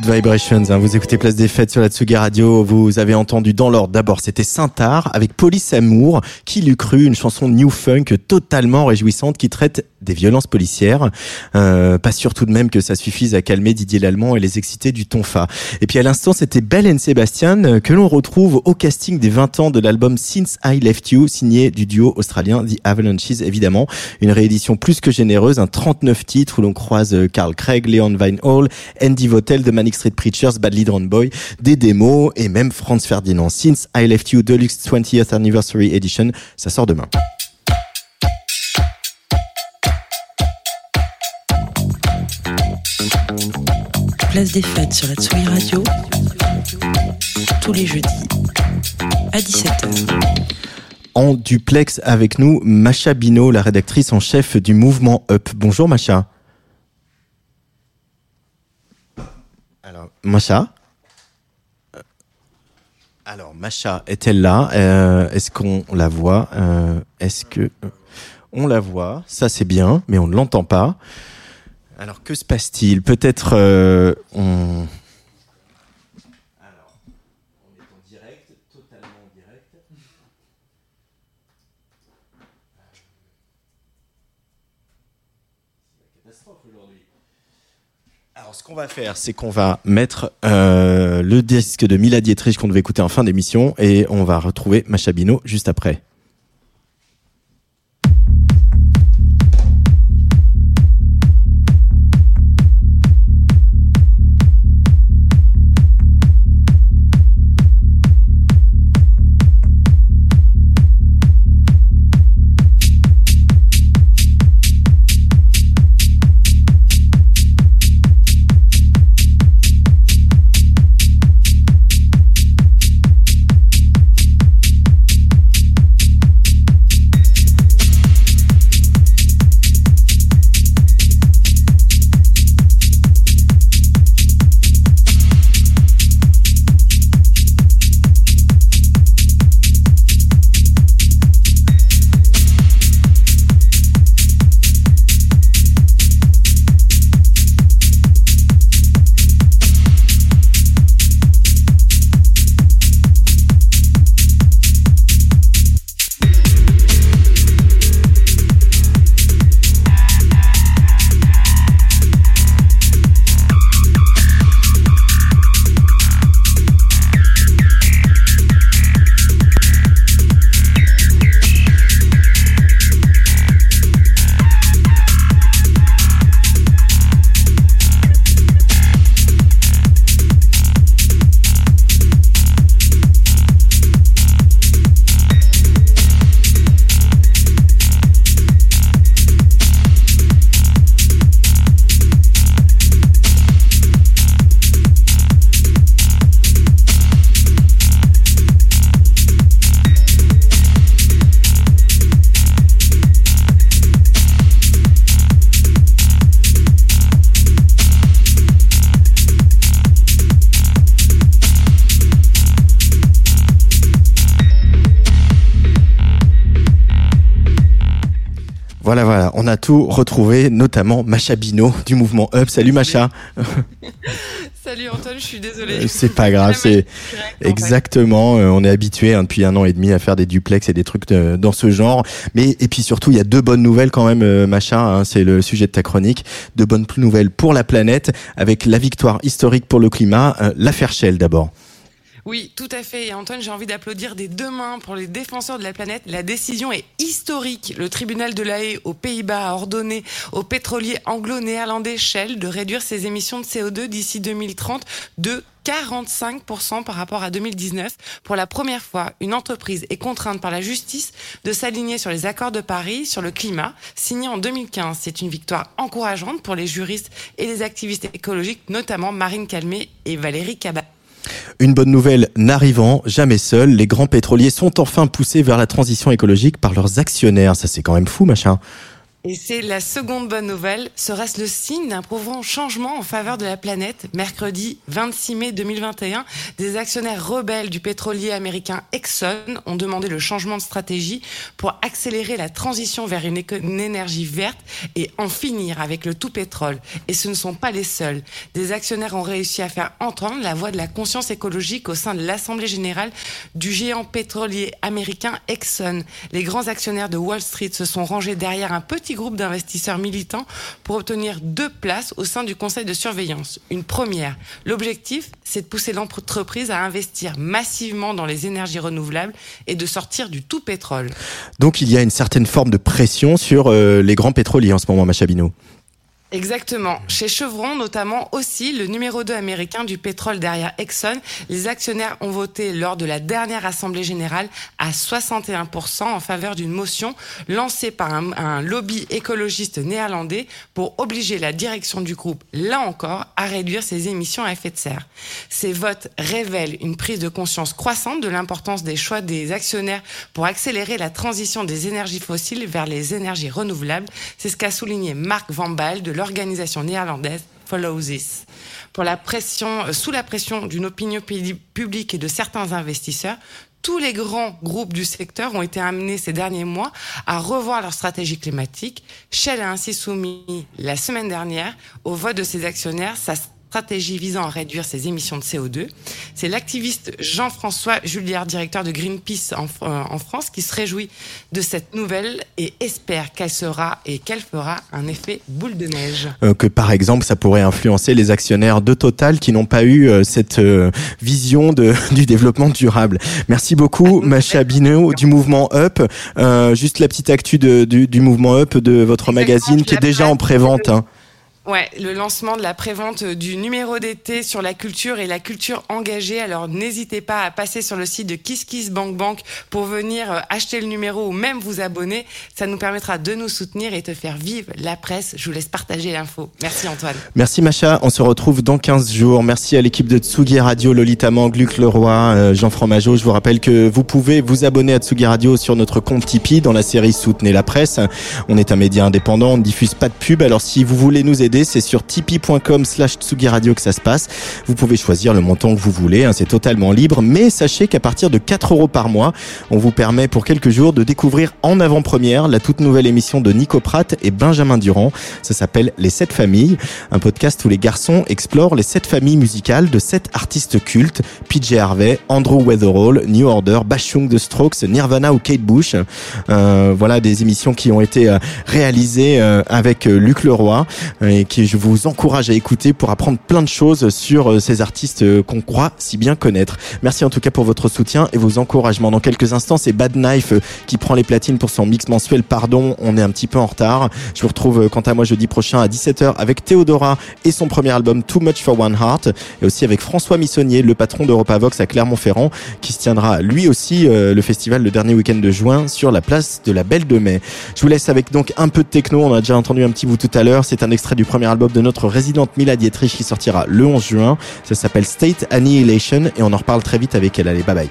Vibrations, hein, vous écoutez Place des Fêtes sur la Tsugi Radio, vous avez entendu dans l'ordre, d'abord c'était Saint-Art avec Police Amour, qui l'eût cru, une chanson new funk totalement réjouissante qui traite des violences policières. Euh, pas sûr tout de même que ça suffise à calmer Didier Lallemand et les excités du Tonfa. Et puis à l'instant c'était Belle and Sebastian euh, que l'on retrouve au casting des 20 ans de l'album Since I Left You, signé du duo australien The Avalanches évidemment. Une réédition plus que généreuse, un 39 titres où l'on croise euh, Carl Craig, Leon Vinehall, Andy Votel de Manic Street Preachers, Badly Drawn Boy, des démos et même Franz Ferdinand. Since I Left You Deluxe 20th Anniversary Edition, ça sort demain. Place des fêtes sur la Tsugi Radio, tous les jeudis à 17h. En duplex avec nous, Macha Bino, la rédactrice en chef du mouvement Up. Bonjour Macha. Alors, Macha Euh, Alors, Macha, est-elle là Euh, Est-ce qu'on la voit Euh, Est-ce que... On la voit, ça c'est bien, mais on ne l'entend pas. Alors, que se passe-t-il? Peut-être on... Alors, ce qu'on va faire, c'est qu'on va mettre euh, le disque de Mila Dietrich qu'on devait écouter en fin d'émission et on va retrouver Macha Bino juste après. Retrouvé, notamment Macha Bino du mouvement Up. Salut Macha. Salut Antoine, je suis désolée. Euh, C'est pas grave, c'est exactement. euh, on est habitué hein, depuis un an et demi à faire des duplex et des trucs de- dans ce genre. Mais et puis surtout, il y a deux bonnes nouvelles quand même, euh, Macha. hein, c'est le sujet de ta chronique. Deux bonnes nouvelles pour la planète, avec la victoire historique pour le climat. Euh, L'affaire Shell d'abord. Oui, tout à fait. Et Antoine, j'ai envie d'applaudir des deux mains pour les défenseurs de la planète. La décision est historique. Le tribunal de La Haye aux Pays-Bas a ordonné au pétrolier anglo-néerlandais Shell de réduire ses émissions de CO2 d'ici 2030 de 45% par rapport à 2019. Pour la première fois, une entreprise est contrainte par la justice de s'aligner sur les accords de Paris sur le climat signés en 2015. C'est une victoire encourageante pour les juristes et les activistes écologiques, notamment Marine Calmé et Valérie Cabat. Une bonne nouvelle n'arrivant jamais seule, les grands pétroliers sont enfin poussés vers la transition écologique par leurs actionnaires. Ça c'est quand même fou, machin. Et c'est la seconde bonne nouvelle. Serait-ce le signe d'un profond changement en faveur de la planète Mercredi 26 mai 2021, des actionnaires rebelles du pétrolier américain Exxon ont demandé le changement de stratégie pour accélérer la transition vers une, une énergie verte et en finir avec le tout pétrole. Et ce ne sont pas les seuls. Des actionnaires ont réussi à faire entendre la voix de la conscience écologique au sein de l'Assemblée générale du géant pétrolier américain Exxon. Les grands actionnaires de Wall Street se sont rangés derrière un petit groupe d'investisseurs militants pour obtenir deux places au sein du conseil de surveillance. Une première. L'objectif, c'est de pousser l'entreprise à investir massivement dans les énergies renouvelables et de sortir du tout pétrole. Donc il y a une certaine forme de pression sur euh, les grands pétroliers en ce moment, Macha Bino. Exactement. Chez Chevron, notamment aussi, le numéro 2 américain du pétrole derrière Exxon, les actionnaires ont voté lors de la dernière Assemblée générale à 61% en faveur d'une motion lancée par un, lobby écologiste néerlandais pour obliger la direction du groupe, là encore, à réduire ses émissions à effet de serre. Ces votes révèlent une prise de conscience croissante de l'importance des choix des actionnaires pour accélérer la transition des énergies fossiles vers les énergies renouvelables. C'est ce qu'a souligné Mark Van Baal de l'organisation néerlandaise Follow This. Euh, sous la pression d'une opinion pu- publique et de certains investisseurs, tous les grands groupes du secteur ont été amenés ces derniers mois à revoir leur stratégie climatique. Shell a ainsi soumis la semaine dernière au vote de ses actionnaires sa stratégie visant à réduire ses émissions de CO2. C'est l'activiste Jean-François Julliard, directeur de Greenpeace en, euh, en France, qui se réjouit de cette nouvelle et espère qu'elle sera et qu'elle fera un effet boule de neige. Euh, que par exemple ça pourrait influencer les actionnaires de Total qui n'ont pas eu euh, cette euh, vision de, du développement durable. Merci beaucoup Macha Bino du mouvement Up. Juste la petite actu de, du, du mouvement Up de votre magazine qui est déjà en prévente. Hein. Ouais, le lancement de la prévente du numéro d'été sur la culture et la culture engagée. Alors n'hésitez pas à passer sur le site de KissKissBankBank pour venir euh, acheter le numéro ou même vous abonner. Ça nous permettra de nous soutenir et de faire vivre la presse. Je vous laisse partager l'info. Merci Antoine. Merci Macha, on se retrouve dans 15 jours. Merci à l'équipe de Tsugi Radio, Lolita Mang, Luc Leroy, euh, Jean Fromageau. Je vous rappelle que vous pouvez vous abonner à Tsugi Radio sur notre compte Tipeee dans la série Soutenez la presse. On est un média indépendant, on ne diffuse pas de pub. Alors si vous voulez nous aider, c'est sur tipeee.com slash Tsugi Radio que ça se passe. Vous pouvez choisir le montant que vous voulez, hein, c'est totalement libre. Mais sachez qu'à partir de 4 euros par mois, on vous permet pour quelques jours de découvrir en avant-première la toute nouvelle émission de Nico Pratt et Benjamin Durand. Ça s'appelle Les Sept Familles, un podcast où les garçons explorent les sept familles musicales de sept artistes cultes, PJ Harvey, Andrew Weatherall, New Order, Bashung The Strokes, Nirvana ou Kate Bush. Euh, voilà des émissions qui ont été euh, réalisées euh, avec Luc Leroy et qui je vous encourage à écouter pour apprendre plein de choses sur euh, ces artistes euh, qu'on croit si bien connaître. Merci en tout cas pour votre soutien et vos encouragements. Dans quelques instants, c'est Bad Knife euh, qui prend les platines pour son mix mensuel. Pardon, on est un petit peu en retard. Je vous retrouve quant à moi jeudi prochain à 17h avec Théodora et son premier album Too Much for One Heart et aussi avec François Missonnier, le patron d'Europavox à Clermont-Ferrand qui se tiendra lui aussi le festival le dernier week-end de juin sur la place de la Belle de Mai. Je vous laisse avec donc un peu de techno. On a déjà entendu un petit bout tout à l'heure. C'est un extrait du premier album de notre résidente Mila Dietrich qui sortira le 11 juin. Ça s'appelle State Annihilation et on en reparle très vite avec elle. Allez, bye bye.